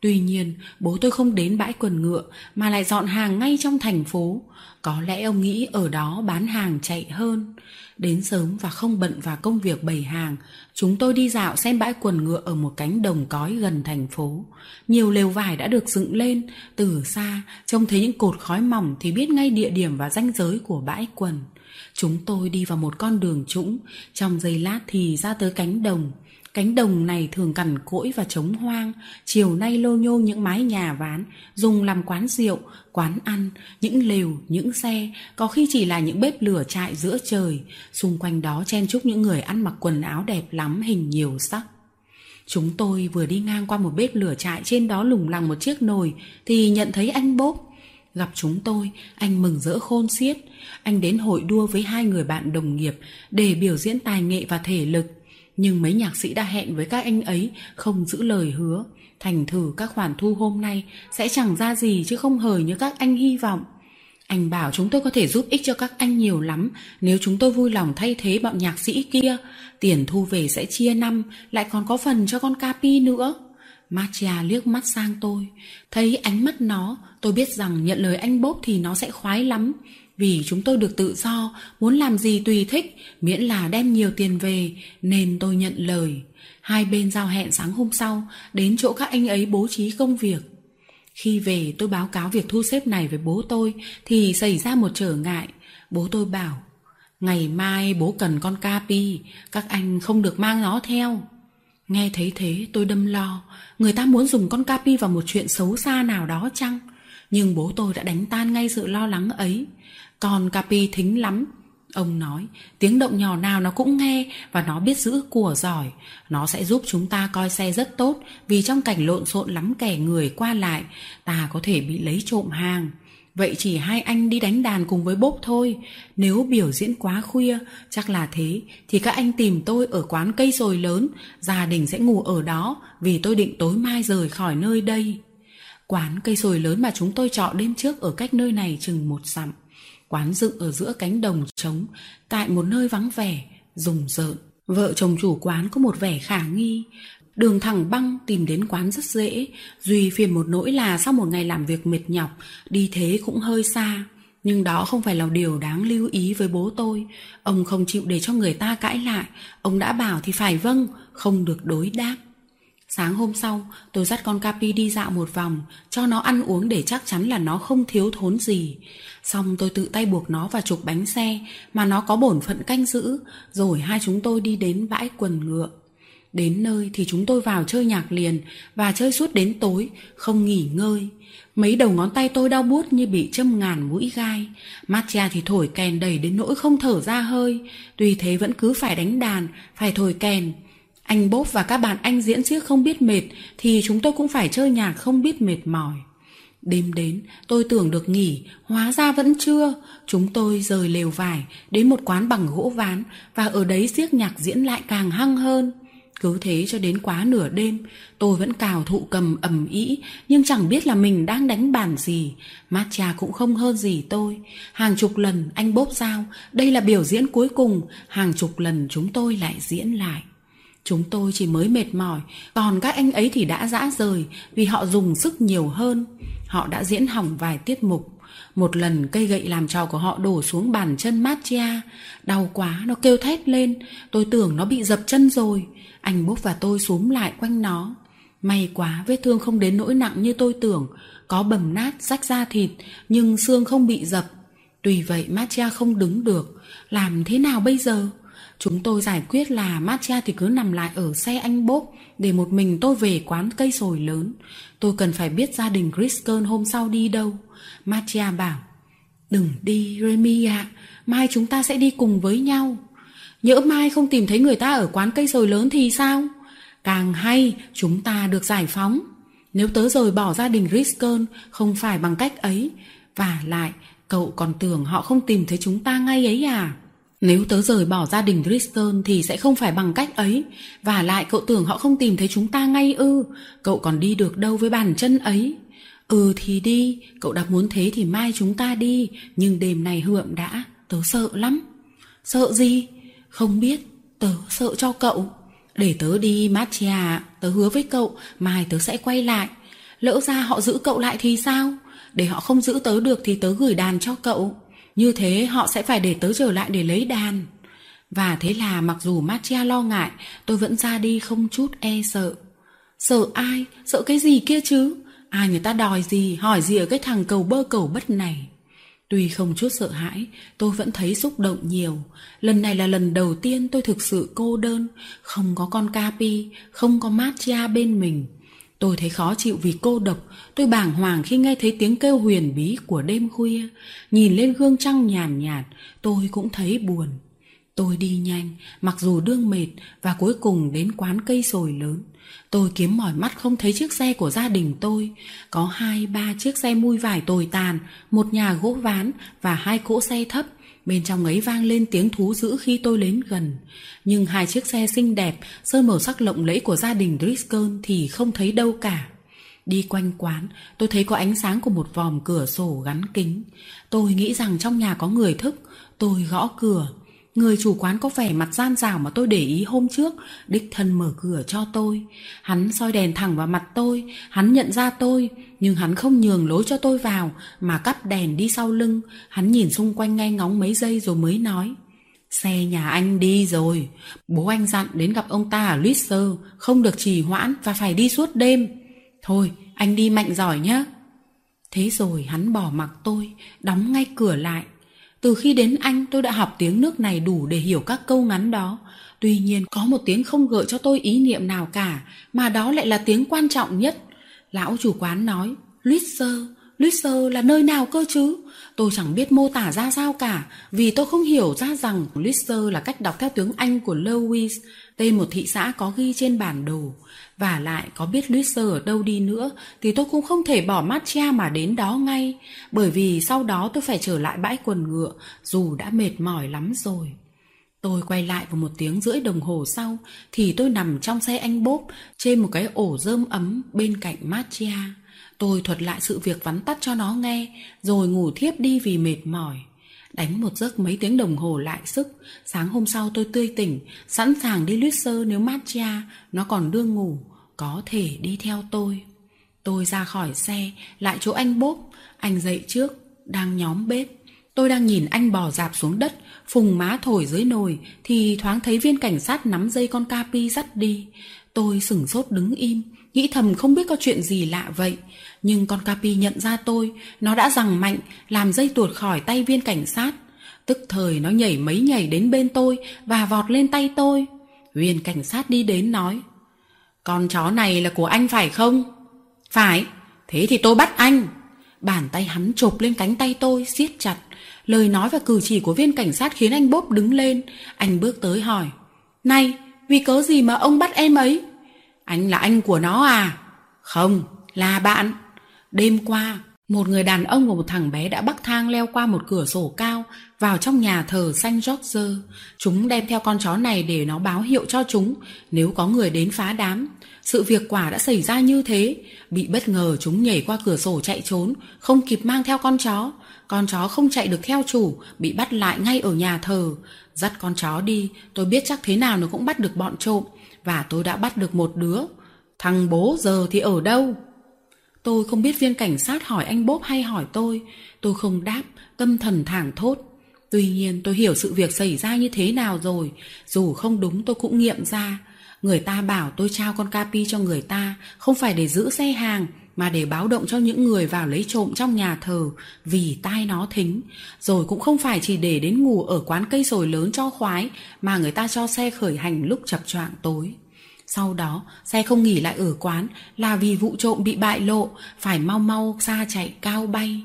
Tuy nhiên, bố tôi không đến bãi quần ngựa mà lại dọn hàng ngay trong thành phố. Có lẽ ông nghĩ ở đó bán hàng chạy hơn. Đến sớm và không bận vào công việc bày hàng, chúng tôi đi dạo xem bãi quần ngựa ở một cánh đồng cói gần thành phố. Nhiều lều vải đã được dựng lên, từ xa trông thấy những cột khói mỏng thì biết ngay địa điểm và ranh giới của bãi quần. Chúng tôi đi vào một con đường trũng, trong giây lát thì ra tới cánh đồng. Cánh đồng này thường cằn cỗi và trống hoang, chiều nay lô nhô những mái nhà ván, dùng làm quán rượu, quán ăn, những lều, những xe, có khi chỉ là những bếp lửa trại giữa trời. Xung quanh đó chen chúc những người ăn mặc quần áo đẹp lắm hình nhiều sắc. Chúng tôi vừa đi ngang qua một bếp lửa trại trên đó lủng lẳng một chiếc nồi thì nhận thấy anh bốp. Gặp chúng tôi, anh mừng rỡ khôn xiết. Anh đến hội đua với hai người bạn đồng nghiệp để biểu diễn tài nghệ và thể lực nhưng mấy nhạc sĩ đã hẹn với các anh ấy không giữ lời hứa. Thành thử các khoản thu hôm nay sẽ chẳng ra gì chứ không hời như các anh hy vọng. Anh bảo chúng tôi có thể giúp ích cho các anh nhiều lắm nếu chúng tôi vui lòng thay thế bọn nhạc sĩ kia. Tiền thu về sẽ chia năm, lại còn có phần cho con capi nữa. Machia liếc mắt sang tôi, thấy ánh mắt nó, tôi biết rằng nhận lời anh bốp thì nó sẽ khoái lắm vì chúng tôi được tự do, muốn làm gì tùy thích, miễn là đem nhiều tiền về, nên tôi nhận lời. Hai bên giao hẹn sáng hôm sau, đến chỗ các anh ấy bố trí công việc. Khi về tôi báo cáo việc thu xếp này với bố tôi thì xảy ra một trở ngại. Bố tôi bảo, ngày mai bố cần con capi, các anh không được mang nó theo. Nghe thấy thế tôi đâm lo, người ta muốn dùng con capi vào một chuyện xấu xa nào đó chăng? Nhưng bố tôi đã đánh tan ngay sự lo lắng ấy. Con Capi thính lắm. Ông nói, tiếng động nhỏ nào nó cũng nghe và nó biết giữ của giỏi. Nó sẽ giúp chúng ta coi xe rất tốt vì trong cảnh lộn xộn lắm kẻ người qua lại, ta có thể bị lấy trộm hàng. Vậy chỉ hai anh đi đánh đàn cùng với bốp thôi. Nếu biểu diễn quá khuya, chắc là thế, thì các anh tìm tôi ở quán cây rồi lớn, gia đình sẽ ngủ ở đó vì tôi định tối mai rời khỏi nơi đây. Quán cây sồi lớn mà chúng tôi chọn đêm trước ở cách nơi này chừng một dặm. Quán dựng ở giữa cánh đồng trống, tại một nơi vắng vẻ, rùng rợn. Vợ chồng chủ quán có một vẻ khả nghi. Đường thẳng băng tìm đến quán rất dễ, duy phiền một nỗi là sau một ngày làm việc mệt nhọc, đi thế cũng hơi xa. Nhưng đó không phải là điều đáng lưu ý với bố tôi. Ông không chịu để cho người ta cãi lại. Ông đã bảo thì phải vâng, không được đối đáp. Sáng hôm sau, tôi dắt con Capi đi dạo một vòng, cho nó ăn uống để chắc chắn là nó không thiếu thốn gì. Xong tôi tự tay buộc nó vào trục bánh xe mà nó có bổn phận canh giữ, rồi hai chúng tôi đi đến bãi quần ngựa. Đến nơi thì chúng tôi vào chơi nhạc liền và chơi suốt đến tối, không nghỉ ngơi. Mấy đầu ngón tay tôi đau buốt như bị châm ngàn mũi gai. Matcha thì thổi kèn đầy đến nỗi không thở ra hơi. Tuy thế vẫn cứ phải đánh đàn, phải thổi kèn. Anh bốp và các bạn anh diễn xiếc không biết mệt thì chúng tôi cũng phải chơi nhạc không biết mệt mỏi. Đêm đến, tôi tưởng được nghỉ, hóa ra vẫn chưa. Chúng tôi rời lều vải, đến một quán bằng gỗ ván và ở đấy xiếc nhạc diễn lại càng hăng hơn. Cứ thế cho đến quá nửa đêm, tôi vẫn cào thụ cầm ầm ĩ, nhưng chẳng biết là mình đang đánh bản gì. Matcha cũng không hơn gì tôi. Hàng chục lần anh bốp giao, đây là biểu diễn cuối cùng, hàng chục lần chúng tôi lại diễn lại. Chúng tôi chỉ mới mệt mỏi, còn các anh ấy thì đã dã rời vì họ dùng sức nhiều hơn. Họ đã diễn hỏng vài tiết mục. Một lần cây gậy làm trò của họ đổ xuống bàn chân Matia. Đau quá, nó kêu thét lên. Tôi tưởng nó bị dập chân rồi. Anh Búc và tôi xuống lại quanh nó. May quá, vết thương không đến nỗi nặng như tôi tưởng. Có bầm nát, rách da thịt, nhưng xương không bị dập. Tuy vậy Matia không đứng được. Làm thế nào bây giờ? Chúng tôi giải quyết là Matia thì cứ nằm lại ở xe anh Bốp để một mình tôi về quán cây sồi lớn. Tôi cần phải biết gia đình Griscon hôm sau đi đâu. Matia bảo, đừng đi Remy ạ, à, mai chúng ta sẽ đi cùng với nhau. Nhỡ mai không tìm thấy người ta ở quán cây sồi lớn thì sao? Càng hay, chúng ta được giải phóng. Nếu tớ rời bỏ gia đình Griscon không phải bằng cách ấy. Và lại, cậu còn tưởng họ không tìm thấy chúng ta ngay ấy à? Nếu tớ rời bỏ gia đình Tristan thì sẽ không phải bằng cách ấy. Và lại cậu tưởng họ không tìm thấy chúng ta ngay ư. Cậu còn đi được đâu với bàn chân ấy. Ừ thì đi, cậu đã muốn thế thì mai chúng ta đi. Nhưng đêm này hượm đã, tớ sợ lắm. Sợ gì? Không biết, tớ sợ cho cậu. Để tớ đi Matia, tớ hứa với cậu, mai tớ sẽ quay lại. Lỡ ra họ giữ cậu lại thì sao? Để họ không giữ tớ được thì tớ gửi đàn cho cậu. Như thế họ sẽ phải để tớ trở lại để lấy đàn. Và thế là mặc dù Matia lo ngại, tôi vẫn ra đi không chút e sợ. Sợ ai? Sợ cái gì kia chứ? Ai người ta đòi gì, hỏi gì ở cái thằng cầu bơ cầu bất này? Tuy không chút sợ hãi, tôi vẫn thấy xúc động nhiều. Lần này là lần đầu tiên tôi thực sự cô đơn, không có con Capi, không có Matia bên mình. Tôi thấy khó chịu vì cô độc, tôi bàng hoàng khi nghe thấy tiếng kêu huyền bí của đêm khuya. Nhìn lên gương trăng nhàn nhạt, tôi cũng thấy buồn. Tôi đi nhanh, mặc dù đương mệt và cuối cùng đến quán cây sồi lớn. Tôi kiếm mỏi mắt không thấy chiếc xe của gia đình tôi. Có hai ba chiếc xe mui vải tồi tàn, một nhà gỗ ván và hai cỗ xe thấp. Bên trong ấy vang lên tiếng thú dữ khi tôi đến gần. Nhưng hai chiếc xe xinh đẹp, sơn màu sắc lộng lẫy của gia đình Driscoll thì không thấy đâu cả. Đi quanh quán, tôi thấy có ánh sáng của một vòm cửa sổ gắn kính. Tôi nghĩ rằng trong nhà có người thức. Tôi gõ cửa. Người chủ quán có vẻ mặt gian rào mà tôi để ý hôm trước, đích thân mở cửa cho tôi. Hắn soi đèn thẳng vào mặt tôi, hắn nhận ra tôi, nhưng hắn không nhường lối cho tôi vào, mà cắp đèn đi sau lưng. Hắn nhìn xung quanh ngay ngóng mấy giây rồi mới nói. Xe nhà anh đi rồi, bố anh dặn đến gặp ông ta ở Lutzer, không được trì hoãn và phải đi suốt đêm. Thôi, anh đi mạnh giỏi nhé. Thế rồi hắn bỏ mặc tôi, đóng ngay cửa lại từ khi đến Anh tôi đã học tiếng nước này đủ để hiểu các câu ngắn đó. Tuy nhiên có một tiếng không gợi cho tôi ý niệm nào cả, mà đó lại là tiếng quan trọng nhất. Lão chủ quán nói, Lutzer, Lutzer là nơi nào cơ chứ? Tôi chẳng biết mô tả ra sao cả, vì tôi không hiểu ra rằng Lister là cách đọc theo tiếng Anh của Lewis, tên một thị xã có ghi trên bản đồ. Và lại có biết Lister ở đâu đi nữa thì tôi cũng không thể bỏ Matcha mà đến đó ngay, bởi vì sau đó tôi phải trở lại bãi quần ngựa dù đã mệt mỏi lắm rồi. Tôi quay lại vào một tiếng rưỡi đồng hồ sau thì tôi nằm trong xe anh bốp trên một cái ổ rơm ấm bên cạnh Matcha. Tôi thuật lại sự việc vắn tắt cho nó nghe, rồi ngủ thiếp đi vì mệt mỏi. Đánh một giấc mấy tiếng đồng hồ lại sức. Sáng hôm sau tôi tươi tỉnh, Sẵn sàng đi luyết sơ nếu Matcha Nó còn đương ngủ, Có thể đi theo tôi. Tôi ra khỏi xe, Lại chỗ anh bốp. Anh dậy trước, Đang nhóm bếp. Tôi đang nhìn anh bò dạp xuống đất, Phùng má thổi dưới nồi, Thì thoáng thấy viên cảnh sát nắm dây con capi dắt đi. Tôi sửng sốt đứng im Nghĩ thầm không biết có chuyện gì lạ vậy. Nhưng con Capi nhận ra tôi. Nó đã rằng mạnh, Làm dây tuột khỏi tay viên cảnh sát. Tức thời nó nhảy mấy nhảy đến bên tôi Và vọt lên tay tôi. Viên cảnh sát đi đến nói, Con chó này là của anh phải không? Phải, Thế thì tôi bắt anh. Bàn tay hắn chộp lên cánh tay tôi, siết chặt. Lời nói và cử chỉ của viên cảnh sát khiến anh bốp đứng lên. Anh bước tới hỏi, Này, vì cớ gì mà ông bắt em ấy? Anh là anh của nó à? Không, là bạn. Đêm qua, một người đàn ông và một thằng bé đã bắc thang leo qua một cửa sổ cao vào trong nhà thờ Saint George. Chúng đem theo con chó này để nó báo hiệu cho chúng nếu có người đến phá đám. Sự việc quả đã xảy ra như thế. Bị bất ngờ chúng nhảy qua cửa sổ chạy trốn, không kịp mang theo con chó. Con chó không chạy được theo chủ, bị bắt lại ngay ở nhà thờ. Dắt con chó đi, tôi biết chắc thế nào nó cũng bắt được bọn trộm và tôi đã bắt được một đứa. Thằng bố giờ thì ở đâu? Tôi không biết viên cảnh sát hỏi anh bốp hay hỏi tôi. Tôi không đáp, tâm thần thảng thốt. Tuy nhiên tôi hiểu sự việc xảy ra như thế nào rồi. Dù không đúng tôi cũng nghiệm ra. Người ta bảo tôi trao con capi cho người ta không phải để giữ xe hàng mà để báo động cho những người vào lấy trộm trong nhà thờ vì tai nó thính. Rồi cũng không phải chỉ để đến ngủ ở quán cây sồi lớn cho khoái mà người ta cho xe khởi hành lúc chập choạng tối. Sau đó, xe không nghỉ lại ở quán là vì vụ trộm bị bại lộ, phải mau mau xa chạy cao bay.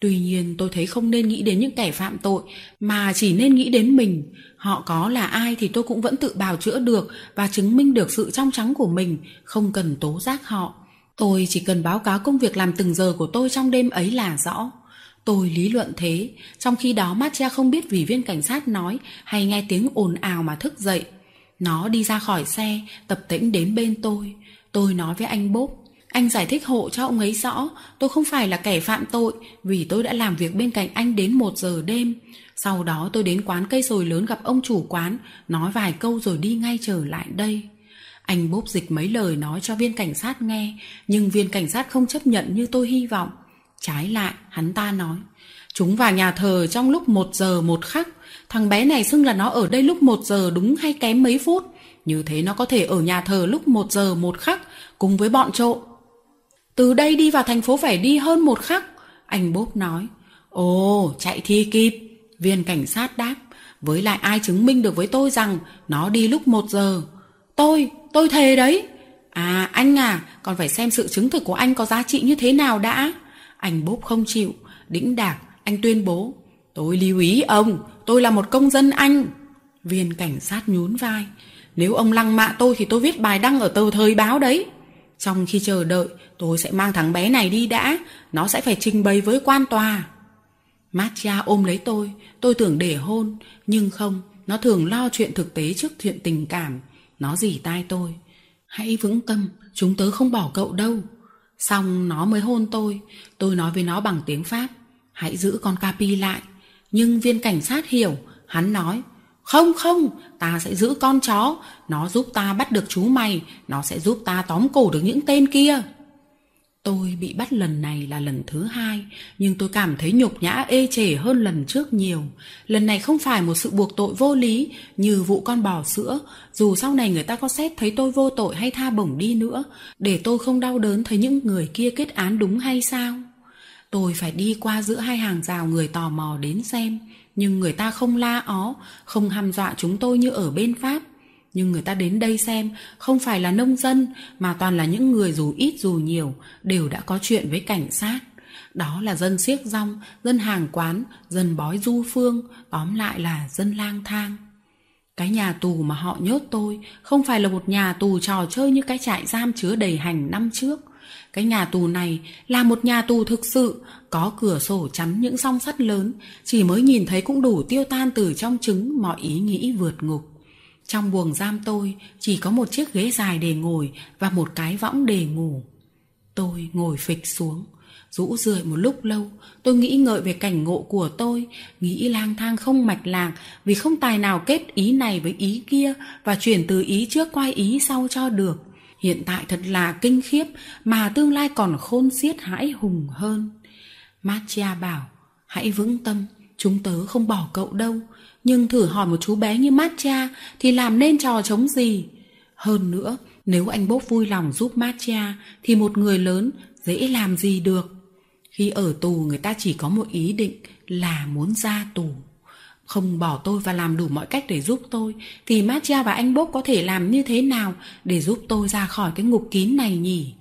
Tuy nhiên tôi thấy không nên nghĩ đến những kẻ phạm tội mà chỉ nên nghĩ đến mình. Họ có là ai thì tôi cũng vẫn tự bào chữa được và chứng minh được sự trong trắng của mình, không cần tố giác họ. Tôi chỉ cần báo cáo công việc làm từng giờ của tôi trong đêm ấy là rõ. Tôi lý luận thế, trong khi đó Matcha không biết vì viên cảnh sát nói hay nghe tiếng ồn ào mà thức dậy. Nó đi ra khỏi xe, tập tĩnh đến bên tôi. Tôi nói với anh Bốp, anh giải thích hộ cho ông ấy rõ, tôi không phải là kẻ phạm tội vì tôi đã làm việc bên cạnh anh đến một giờ đêm. Sau đó tôi đến quán cây sồi lớn gặp ông chủ quán, nói vài câu rồi đi ngay trở lại đây. Anh bốp dịch mấy lời nói cho viên cảnh sát nghe, nhưng viên cảnh sát không chấp nhận như tôi hy vọng. Trái lại, hắn ta nói, chúng vào nhà thờ trong lúc một giờ một khắc, thằng bé này xưng là nó ở đây lúc một giờ đúng hay kém mấy phút. Như thế nó có thể ở nhà thờ lúc một giờ một khắc cùng với bọn trộm. Từ đây đi vào thành phố phải đi hơn một khắc, anh bốp nói. Ồ, chạy thi kịp, viên cảnh sát đáp. Với lại ai chứng minh được với tôi rằng nó đi lúc một giờ. Tôi, tôi thề đấy. À, anh à, còn phải xem sự chứng thực của anh có giá trị như thế nào đã. Anh bốp không chịu, đĩnh đạc, anh tuyên bố. Tôi lưu ý ông, tôi là một công dân Anh. Viên cảnh sát nhún vai. Nếu ông lăng mạ tôi thì tôi viết bài đăng ở tờ thời báo đấy. Trong khi chờ đợi, tôi sẽ mang thằng bé này đi đã. Nó sẽ phải trình bày với quan tòa. Matcha ôm lấy tôi, tôi tưởng để hôn, nhưng không, nó thường lo chuyện thực tế trước chuyện tình cảm. Nó dỉ tai tôi. Hãy vững tâm, chúng tớ không bỏ cậu đâu. Xong nó mới hôn tôi, tôi nói với nó bằng tiếng Pháp. Hãy giữ con Capi lại. Nhưng viên cảnh sát hiểu, hắn nói, không không, ta sẽ giữ con chó, nó giúp ta bắt được chú mày, nó sẽ giúp ta tóm cổ được những tên kia. Tôi bị bắt lần này là lần thứ hai, nhưng tôi cảm thấy nhục nhã ê chề hơn lần trước nhiều. Lần này không phải một sự buộc tội vô lý như vụ con bò sữa, dù sau này người ta có xét thấy tôi vô tội hay tha bổng đi nữa, để tôi không đau đớn thấy những người kia kết án đúng hay sao. Tôi phải đi qua giữa hai hàng rào người tò mò đến xem, nhưng người ta không la ó, không hăm dọa chúng tôi như ở bên Pháp. Nhưng người ta đến đây xem không phải là nông dân mà toàn là những người dù ít dù nhiều đều đã có chuyện với cảnh sát. Đó là dân siếc rong, dân hàng quán, dân bói du phương, tóm lại là dân lang thang. Cái nhà tù mà họ nhốt tôi không phải là một nhà tù trò chơi như cái trại giam chứa đầy hành năm trước. Cái nhà tù này là một nhà tù thực sự, có cửa sổ chắn những song sắt lớn, chỉ mới nhìn thấy cũng đủ tiêu tan từ trong trứng mọi ý nghĩ vượt ngục. Trong buồng giam tôi chỉ có một chiếc ghế dài để ngồi và một cái võng để ngủ. Tôi ngồi phịch xuống, rũ rượi một lúc lâu, tôi nghĩ ngợi về cảnh ngộ của tôi, nghĩ lang thang không mạch lạc vì không tài nào kết ý này với ý kia và chuyển từ ý trước qua ý sau cho được. Hiện tại thật là kinh khiếp mà tương lai còn khôn xiết hãi hùng hơn. Machia bảo, hãy vững tâm, chúng tớ không bỏ cậu đâu. Nhưng thử hỏi một chú bé như Matcha thì làm nên trò chống gì? Hơn nữa, nếu anh bốp vui lòng giúp Matcha thì một người lớn dễ làm gì được. Khi ở tù người ta chỉ có một ý định là muốn ra tù. Không bỏ tôi và làm đủ mọi cách để giúp tôi thì Matcha và anh bốp có thể làm như thế nào để giúp tôi ra khỏi cái ngục kín này nhỉ?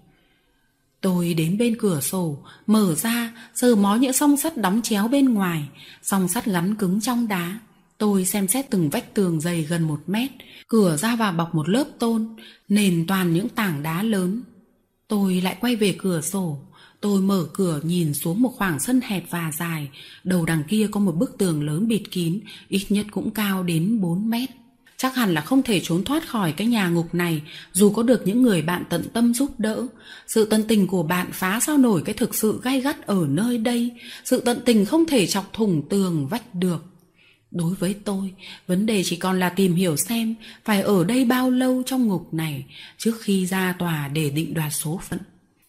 Tôi đến bên cửa sổ, mở ra, sờ mó những song sắt đóng chéo bên ngoài, song sắt gắn cứng trong đá. Tôi xem xét từng vách tường dày gần một mét, cửa ra vào bọc một lớp tôn, nền toàn những tảng đá lớn. Tôi lại quay về cửa sổ, tôi mở cửa nhìn xuống một khoảng sân hẹp và dài, đầu đằng kia có một bức tường lớn bịt kín, ít nhất cũng cao đến 4 mét. Chắc hẳn là không thể trốn thoát khỏi cái nhà ngục này dù có được những người bạn tận tâm giúp đỡ. Sự tận tình của bạn phá sao nổi cái thực sự gai gắt ở nơi đây. Sự tận tình không thể chọc thủng tường vách được. Đối với tôi, vấn đề chỉ còn là tìm hiểu xem phải ở đây bao lâu trong ngục này trước khi ra tòa để định đoạt số phận.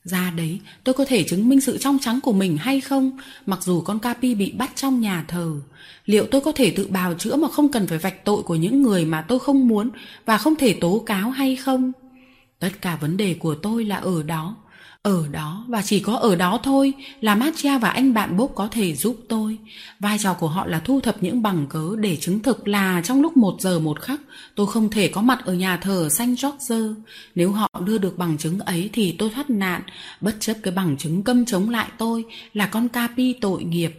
Ra đấy, tôi có thể chứng minh sự trong trắng của mình hay không, mặc dù con Capi bị bắt trong nhà thờ. Liệu tôi có thể tự bào chữa mà không cần phải vạch tội của những người mà tôi không muốn và không thể tố cáo hay không? Tất cả vấn đề của tôi là ở đó. Ở đó và chỉ có ở đó thôi là Matia và anh bạn Bob có thể giúp tôi. Vai trò của họ là thu thập những bằng cớ để chứng thực là trong lúc một giờ một khắc tôi không thể có mặt ở nhà thờ Saint George. Nếu họ đưa được bằng chứng ấy thì tôi thoát nạn, bất chấp cái bằng chứng câm chống lại tôi là con Capi tội nghiệp.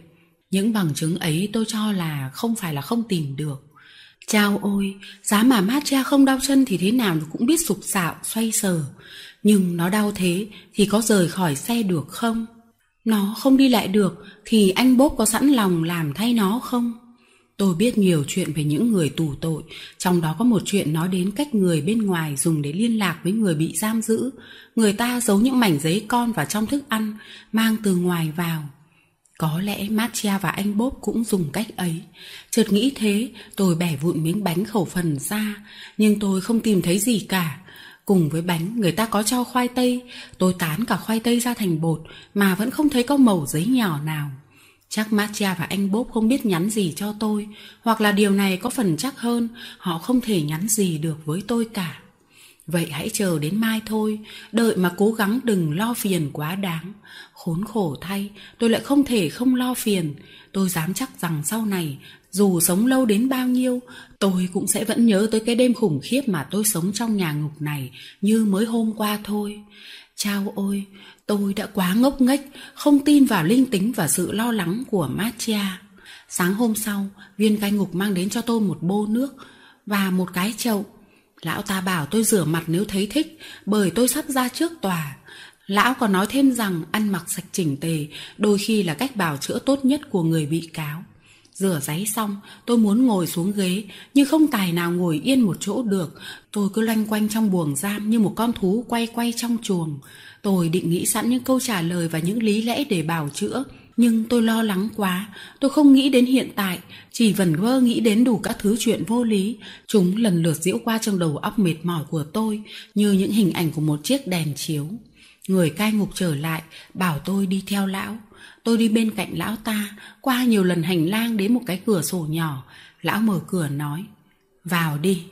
Những bằng chứng ấy tôi cho là không phải là không tìm được. Chao ôi, giá mà Matia không đau chân thì thế nào nó cũng biết sục sạo, xoay sờ. Nhưng nó đau thế thì có rời khỏi xe được không? Nó không đi lại được thì anh bốp có sẵn lòng làm thay nó không? Tôi biết nhiều chuyện về những người tù tội, trong đó có một chuyện nói đến cách người bên ngoài dùng để liên lạc với người bị giam giữ. Người ta giấu những mảnh giấy con vào trong thức ăn, mang từ ngoài vào. Có lẽ Matia và anh Bob cũng dùng cách ấy. Chợt nghĩ thế, tôi bẻ vụn miếng bánh khẩu phần ra, nhưng tôi không tìm thấy gì cả. Cùng với bánh người ta có cho khoai tây Tôi tán cả khoai tây ra thành bột Mà vẫn không thấy có mẩu giấy nhỏ nào Chắc Matia và anh Bob không biết nhắn gì cho tôi Hoặc là điều này có phần chắc hơn Họ không thể nhắn gì được với tôi cả Vậy hãy chờ đến mai thôi Đợi mà cố gắng đừng lo phiền quá đáng Khốn khổ thay Tôi lại không thể không lo phiền Tôi dám chắc rằng sau này dù sống lâu đến bao nhiêu, tôi cũng sẽ vẫn nhớ tới cái đêm khủng khiếp mà tôi sống trong nhà ngục này như mới hôm qua thôi. Chao ôi, tôi đã quá ngốc nghếch, không tin vào linh tính và sự lo lắng của Matcha. Sáng hôm sau, viên cai ngục mang đến cho tôi một bô nước và một cái chậu. Lão ta bảo tôi rửa mặt nếu thấy thích, bởi tôi sắp ra trước tòa. Lão còn nói thêm rằng ăn mặc sạch chỉnh tề đôi khi là cách bảo chữa tốt nhất của người bị cáo. Rửa giấy xong, tôi muốn ngồi xuống ghế, nhưng không tài nào ngồi yên một chỗ được. Tôi cứ loanh quanh trong buồng giam như một con thú quay quay trong chuồng. Tôi định nghĩ sẵn những câu trả lời và những lý lẽ để bảo chữa, nhưng tôi lo lắng quá, tôi không nghĩ đến hiện tại, chỉ vẩn vơ nghĩ đến đủ các thứ chuyện vô lý. Chúng lần lượt diễu qua trong đầu óc mệt mỏi của tôi, như những hình ảnh của một chiếc đèn chiếu. Người cai ngục trở lại, bảo tôi đi theo lão. Tôi đi bên cạnh lão ta, qua nhiều lần hành lang đến một cái cửa sổ nhỏ. Lão mở cửa nói, vào đi.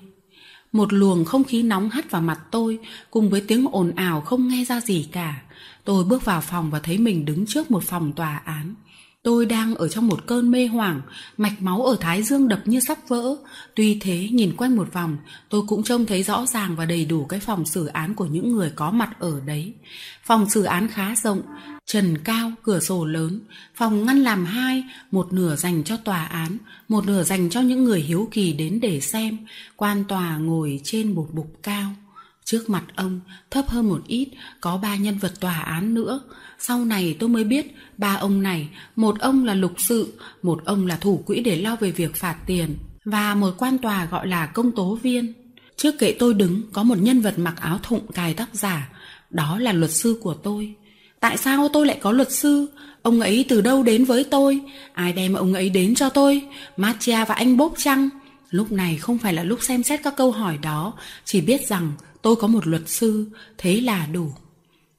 Một luồng không khí nóng hắt vào mặt tôi, cùng với tiếng ồn ào không nghe ra gì cả. Tôi bước vào phòng và thấy mình đứng trước một phòng tòa án. Tôi đang ở trong một cơn mê hoảng, mạch máu ở thái dương đập như sắp vỡ. Tuy thế, nhìn quanh một vòng, tôi cũng trông thấy rõ ràng và đầy đủ cái phòng xử án của những người có mặt ở đấy. Phòng xử án khá rộng, trần cao, cửa sổ lớn, phòng ngăn làm hai, một nửa dành cho tòa án, một nửa dành cho những người hiếu kỳ đến để xem. Quan tòa ngồi trên một bục cao. Trước mặt ông, thấp hơn một ít, có ba nhân vật tòa án nữa. Sau này tôi mới biết ba ông này, một ông là lục sự, một ông là thủ quỹ để lo về việc phạt tiền, và một quan tòa gọi là công tố viên. Trước kệ tôi đứng có một nhân vật mặc áo thụng cài tóc giả, đó là luật sư của tôi. Tại sao tôi lại có luật sư? Ông ấy từ đâu đến với tôi? Ai đem ông ấy đến cho tôi? Matia và anh Bốp chăng? Lúc này không phải là lúc xem xét các câu hỏi đó, chỉ biết rằng tôi có một luật sư, thế là đủ.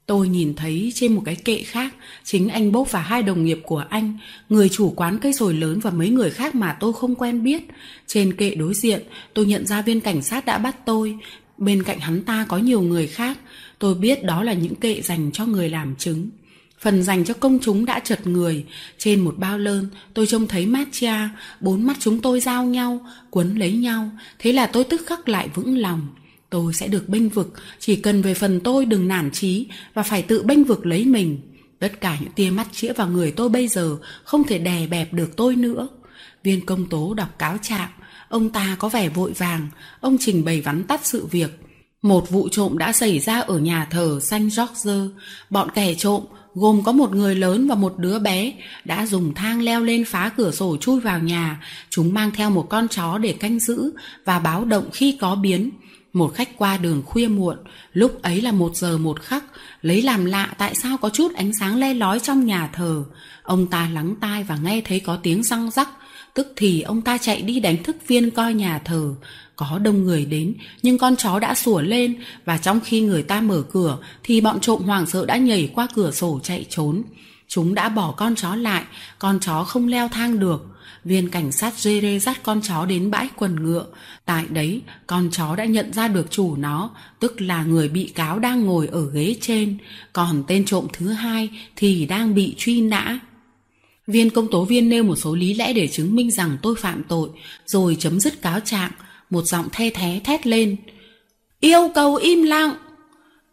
Tôi nhìn thấy trên một cái kệ khác, chính anh Bốp và hai đồng nghiệp của anh, người chủ quán cây sồi lớn và mấy người khác mà tôi không quen biết. Trên kệ đối diện, tôi nhận ra viên cảnh sát đã bắt tôi. Bên cạnh hắn ta có nhiều người khác. Tôi biết đó là những kệ dành cho người làm chứng. Phần dành cho công chúng đã chật người. Trên một bao lơn, tôi trông thấy Matia, bốn mắt chúng tôi giao nhau, quấn lấy nhau. Thế là tôi tức khắc lại vững lòng. Tôi sẽ được bênh vực, chỉ cần về phần tôi đừng nản chí và phải tự bênh vực lấy mình. Tất cả những tia mắt chĩa vào người tôi bây giờ không thể đè bẹp được tôi nữa. Viên công tố đọc cáo trạng, ông ta có vẻ vội vàng, ông trình bày vắn tắt sự việc. Một vụ trộm đã xảy ra ở nhà thờ Saint George. Bọn kẻ trộm gồm có một người lớn và một đứa bé đã dùng thang leo lên phá cửa sổ chui vào nhà. Chúng mang theo một con chó để canh giữ và báo động khi có biến. Một khách qua đường khuya muộn, lúc ấy là một giờ một khắc, lấy làm lạ tại sao có chút ánh sáng le lói trong nhà thờ. Ông ta lắng tai và nghe thấy có tiếng răng rắc. tức thì ông ta chạy đi đánh thức viên coi nhà thờ. Có đông người đến, nhưng con chó đã sủa lên, và trong khi người ta mở cửa, thì bọn trộm hoảng sợ đã nhảy qua cửa sổ chạy trốn. Chúng đã bỏ con chó lại, con chó không leo thang được. Viên cảnh sát Jere dắt con chó đến bãi quần ngựa. Tại đấy, con chó đã nhận ra được chủ nó, tức là người bị cáo đang ngồi ở ghế trên, còn tên trộm thứ hai thì đang bị truy nã. Viên công tố viên nêu một số lý lẽ để chứng minh rằng tôi phạm tội, rồi chấm dứt cáo trạng, một giọng the thé thét lên. Yêu cầu im lặng!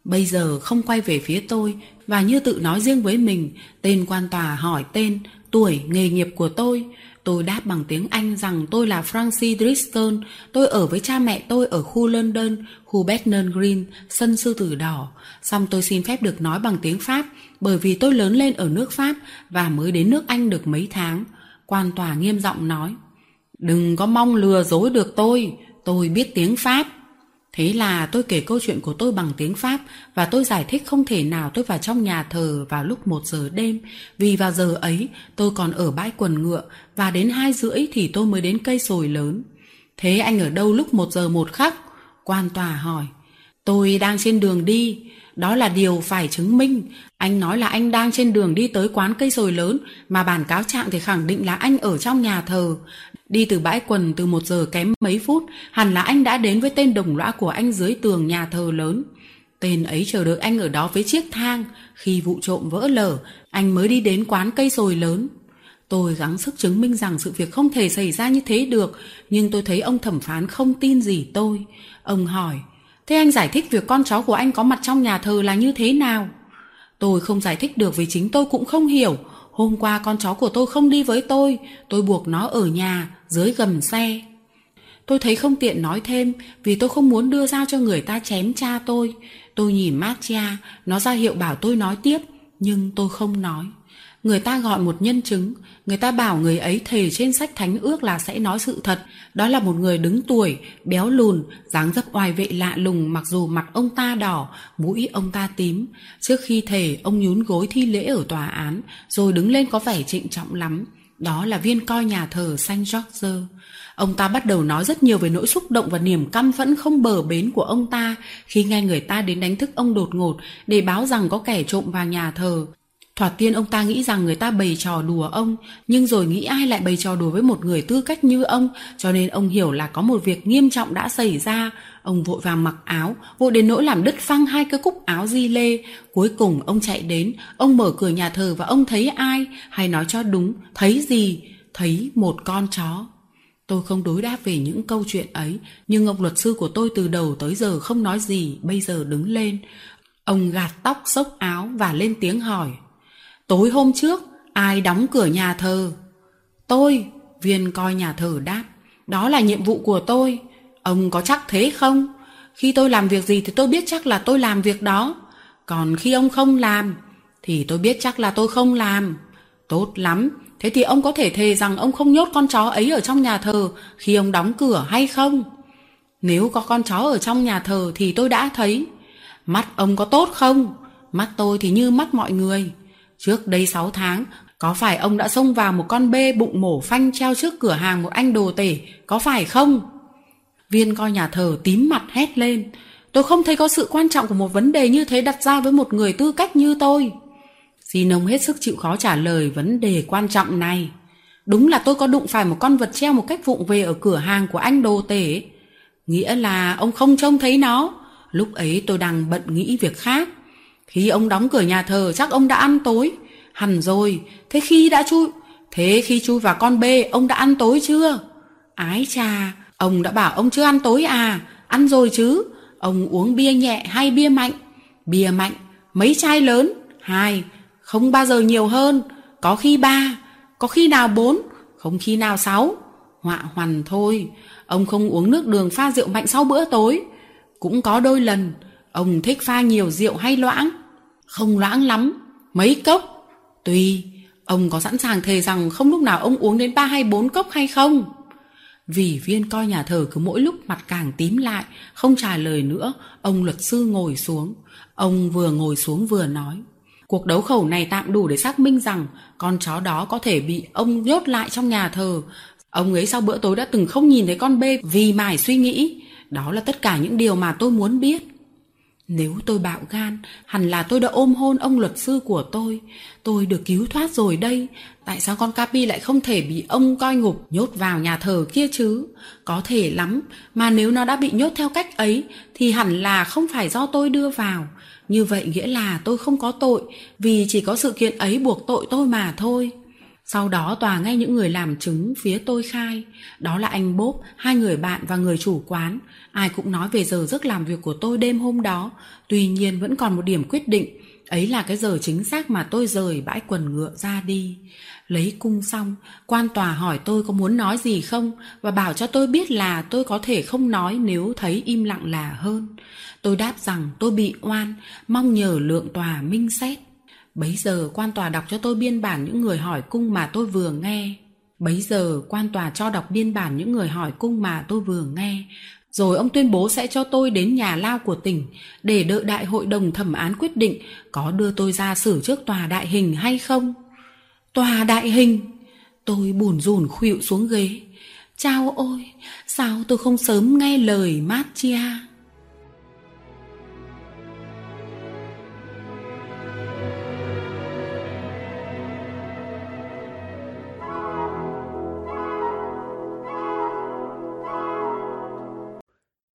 Bây giờ không quay về phía tôi và như tự nói riêng với mình, tên quan tòa hỏi tên, tuổi, nghề nghiệp của tôi. Tôi đáp bằng tiếng Anh rằng tôi là Francie Driston, tôi ở với cha mẹ tôi ở khu London, khu Bethnal Green, sân sư tử đỏ. Xong tôi xin phép được nói bằng tiếng Pháp, bởi vì tôi lớn lên ở nước Pháp và mới đến nước Anh được mấy tháng. Quan tòa nghiêm giọng nói, đừng có mong lừa dối được tôi, tôi biết tiếng Pháp. Thế là tôi kể câu chuyện của tôi bằng tiếng Pháp và tôi giải thích không thể nào tôi vào trong nhà thờ vào lúc một giờ đêm vì vào giờ ấy, tôi còn ở bãi quần ngựa và đến hai rưỡi thì tôi mới đến cây sồi lớn. Thế anh ở đâu lúc một giờ một khắc? Quan tòa hỏi. Tôi đang trên đường đi. Đó là điều phải chứng minh. Anh nói là anh đang trên đường đi tới quán cây sồi lớn, mà bản cáo trạng thì khẳng định là anh ở trong nhà thờ. Đi từ bãi quần từ một giờ kém mấy phút, hẳn là anh đã đến với tên đồng lõa của anh dưới tường nhà thờ lớn. Tên ấy chờ đợi anh ở đó với chiếc thang. Khi vụ trộm vỡ lở, anh mới đi đến quán cây sồi lớn. Tôi gắng sức chứng minh rằng sự việc không thể xảy ra như thế được, nhưng tôi thấy ông thẩm phán không tin gì tôi. Ông hỏi, thế anh giải thích việc con cháu của anh có mặt trong nhà thờ là như thế nào? Tôi không giải thích được vì chính tôi cũng không hiểu. Hôm qua con chó của tôi không đi với tôi, tôi buộc nó ở nhà, dưới gầm xe. Tôi thấy không tiện nói thêm vì tôi không muốn đưa dao cho người ta chém cha tôi. Tôi nhìn Matia, nó ra hiệu bảo tôi nói tiếp, nhưng tôi không nói. Người ta gọi một nhân chứng, người ta bảo người ấy thề trên sách thánh ước là sẽ nói sự thật. Đó là một người đứng tuổi, béo lùn, dáng dấp oai vệ lạ lùng mặc dù mặt ông ta đỏ, mũi ông ta tím. Trước khi thề, ông nhún gối thi lễ ở tòa án, rồi đứng lên có vẻ trịnh trọng lắm. Đó là viên coi nhà thờ Saint George. Ông ta bắt đầu nói rất nhiều về nỗi xúc động và niềm căm phẫn không bờ bến của ông ta khi nghe người ta đến đánh thức ông đột ngột để báo rằng có kẻ trộm vào nhà thờ. Thoạt tiên ông ta nghĩ rằng người ta bày trò đùa ông, nhưng rồi nghĩ ai lại bày trò đùa với một người tư cách như ông, cho nên ông hiểu là có một việc nghiêm trọng đã xảy ra. Ông vội vàng mặc áo, vội đến nỗi làm đứt phăng hai cái cúc áo di lê. Cuối cùng ông chạy đến, ông mở cửa nhà thờ và ông thấy ai, hay nói cho đúng, thấy gì? Thấy một con chó. Tôi không đối đáp về những câu chuyện ấy, nhưng ông luật sư của tôi từ đầu tới giờ không nói gì, bây giờ đứng lên. Ông gạt tóc xốc áo và lên tiếng hỏi. Tối hôm trước, ai đóng cửa nhà thờ? Tôi, viên coi nhà thờ đáp. Đó là nhiệm vụ của tôi. Ông có chắc thế không? Khi tôi làm việc gì thì tôi biết chắc là tôi làm việc đó. Còn khi ông không làm, thì tôi biết chắc là tôi không làm. Tốt lắm, thế thì ông có thể thề rằng ông không nhốt con chó ấy ở trong nhà thờ khi ông đóng cửa hay không? Nếu có con chó ở trong nhà thờ thì tôi đã thấy. Mắt ông có tốt không? Mắt tôi thì như mắt mọi người. Trước đây 6 tháng, có phải ông đã xông vào một con bê bụng mổ phanh treo trước cửa hàng một anh đồ tể, có phải không? Viên coi nhà thờ tím mặt hét lên. Tôi không thấy có sự quan trọng của một vấn đề như thế đặt ra với một người tư cách như tôi. Xin ông hết sức chịu khó trả lời vấn đề quan trọng này. Đúng là tôi có đụng phải một con vật treo một cách vụng về ở cửa hàng của anh đồ tể. Nghĩa là ông không trông thấy nó. Lúc ấy tôi đang bận nghĩ việc khác. Khi ông đóng cửa nhà thờ chắc ông đã ăn tối. Hẳn rồi, thế khi đã chui... Thế khi chui vào con bê, ông đã ăn tối chưa? Ái chà, ông đã bảo ông chưa ăn tối à? Ăn rồi chứ. Ông uống bia nhẹ hay bia mạnh? Bia mạnh, mấy chai lớn? Hai, không bao giờ nhiều hơn. Có khi ba, có khi nào bốn, không khi nào sáu. Họa hoàn thôi, ông không uống nước đường pha rượu mạnh sau bữa tối. Cũng có đôi lần, ông thích pha nhiều rượu hay loãng. Không loãng lắm, mấy cốc. tuy ông có sẵn sàng thề rằng không lúc nào ông uống đến ba hay bốn cốc hay không? Vì viên coi nhà thờ cứ mỗi lúc mặt càng tím lại, không trả lời nữa, ông luật sư ngồi xuống. Ông vừa ngồi xuống vừa nói. Cuộc đấu khẩu này tạm đủ để xác minh rằng con chó đó có thể bị ông nhốt lại trong nhà thờ. Ông ấy sau bữa tối đã từng không nhìn thấy con bê vì mải suy nghĩ. Đó là tất cả những điều mà tôi muốn biết. Nếu tôi bạo gan, hẳn là tôi đã ôm hôn ông luật sư của tôi. Tôi được cứu thoát rồi đây. Tại sao con Capi lại không thể bị ông coi ngục nhốt vào nhà thờ kia chứ? Có thể lắm, mà nếu nó đã bị nhốt theo cách ấy thì hẳn là không phải do tôi đưa vào. Như vậy nghĩa là tôi không có tội, vì chỉ có sự kiện ấy buộc tội tôi mà thôi. Sau đó tòa nghe những người làm chứng phía tôi khai, đó là anh Bốp, hai người bạn và người chủ quán. Ai cũng nói về giờ giấc làm việc của tôi đêm hôm đó, tuy nhiên vẫn còn một điểm quyết định, ấy là cái giờ chính xác mà tôi rời bãi quần ngựa ra đi. Lấy cung xong, quan tòa hỏi tôi có muốn nói gì không và bảo cho tôi biết là tôi có thể không nói nếu thấy im lặng là hơn. Tôi đáp rằng tôi bị oan, mong nhờ lượng tòa minh xét. Bấy giờ quan tòa đọc cho tôi biên bản những người hỏi cung mà tôi vừa nghe. Bấy giờ quan tòa cho đọc biên bản những người hỏi cung mà tôi vừa nghe. Rồi ông tuyên bố sẽ cho tôi đến nhà lao của tỉnh để đợi đại hội đồng thẩm án quyết định có đưa tôi ra xử trước tòa đại hình hay không. Tòa đại hình! Tôi buồn rùn khuỵu xuống ghế. Chao ôi, sao tôi không sớm nghe lời Matia?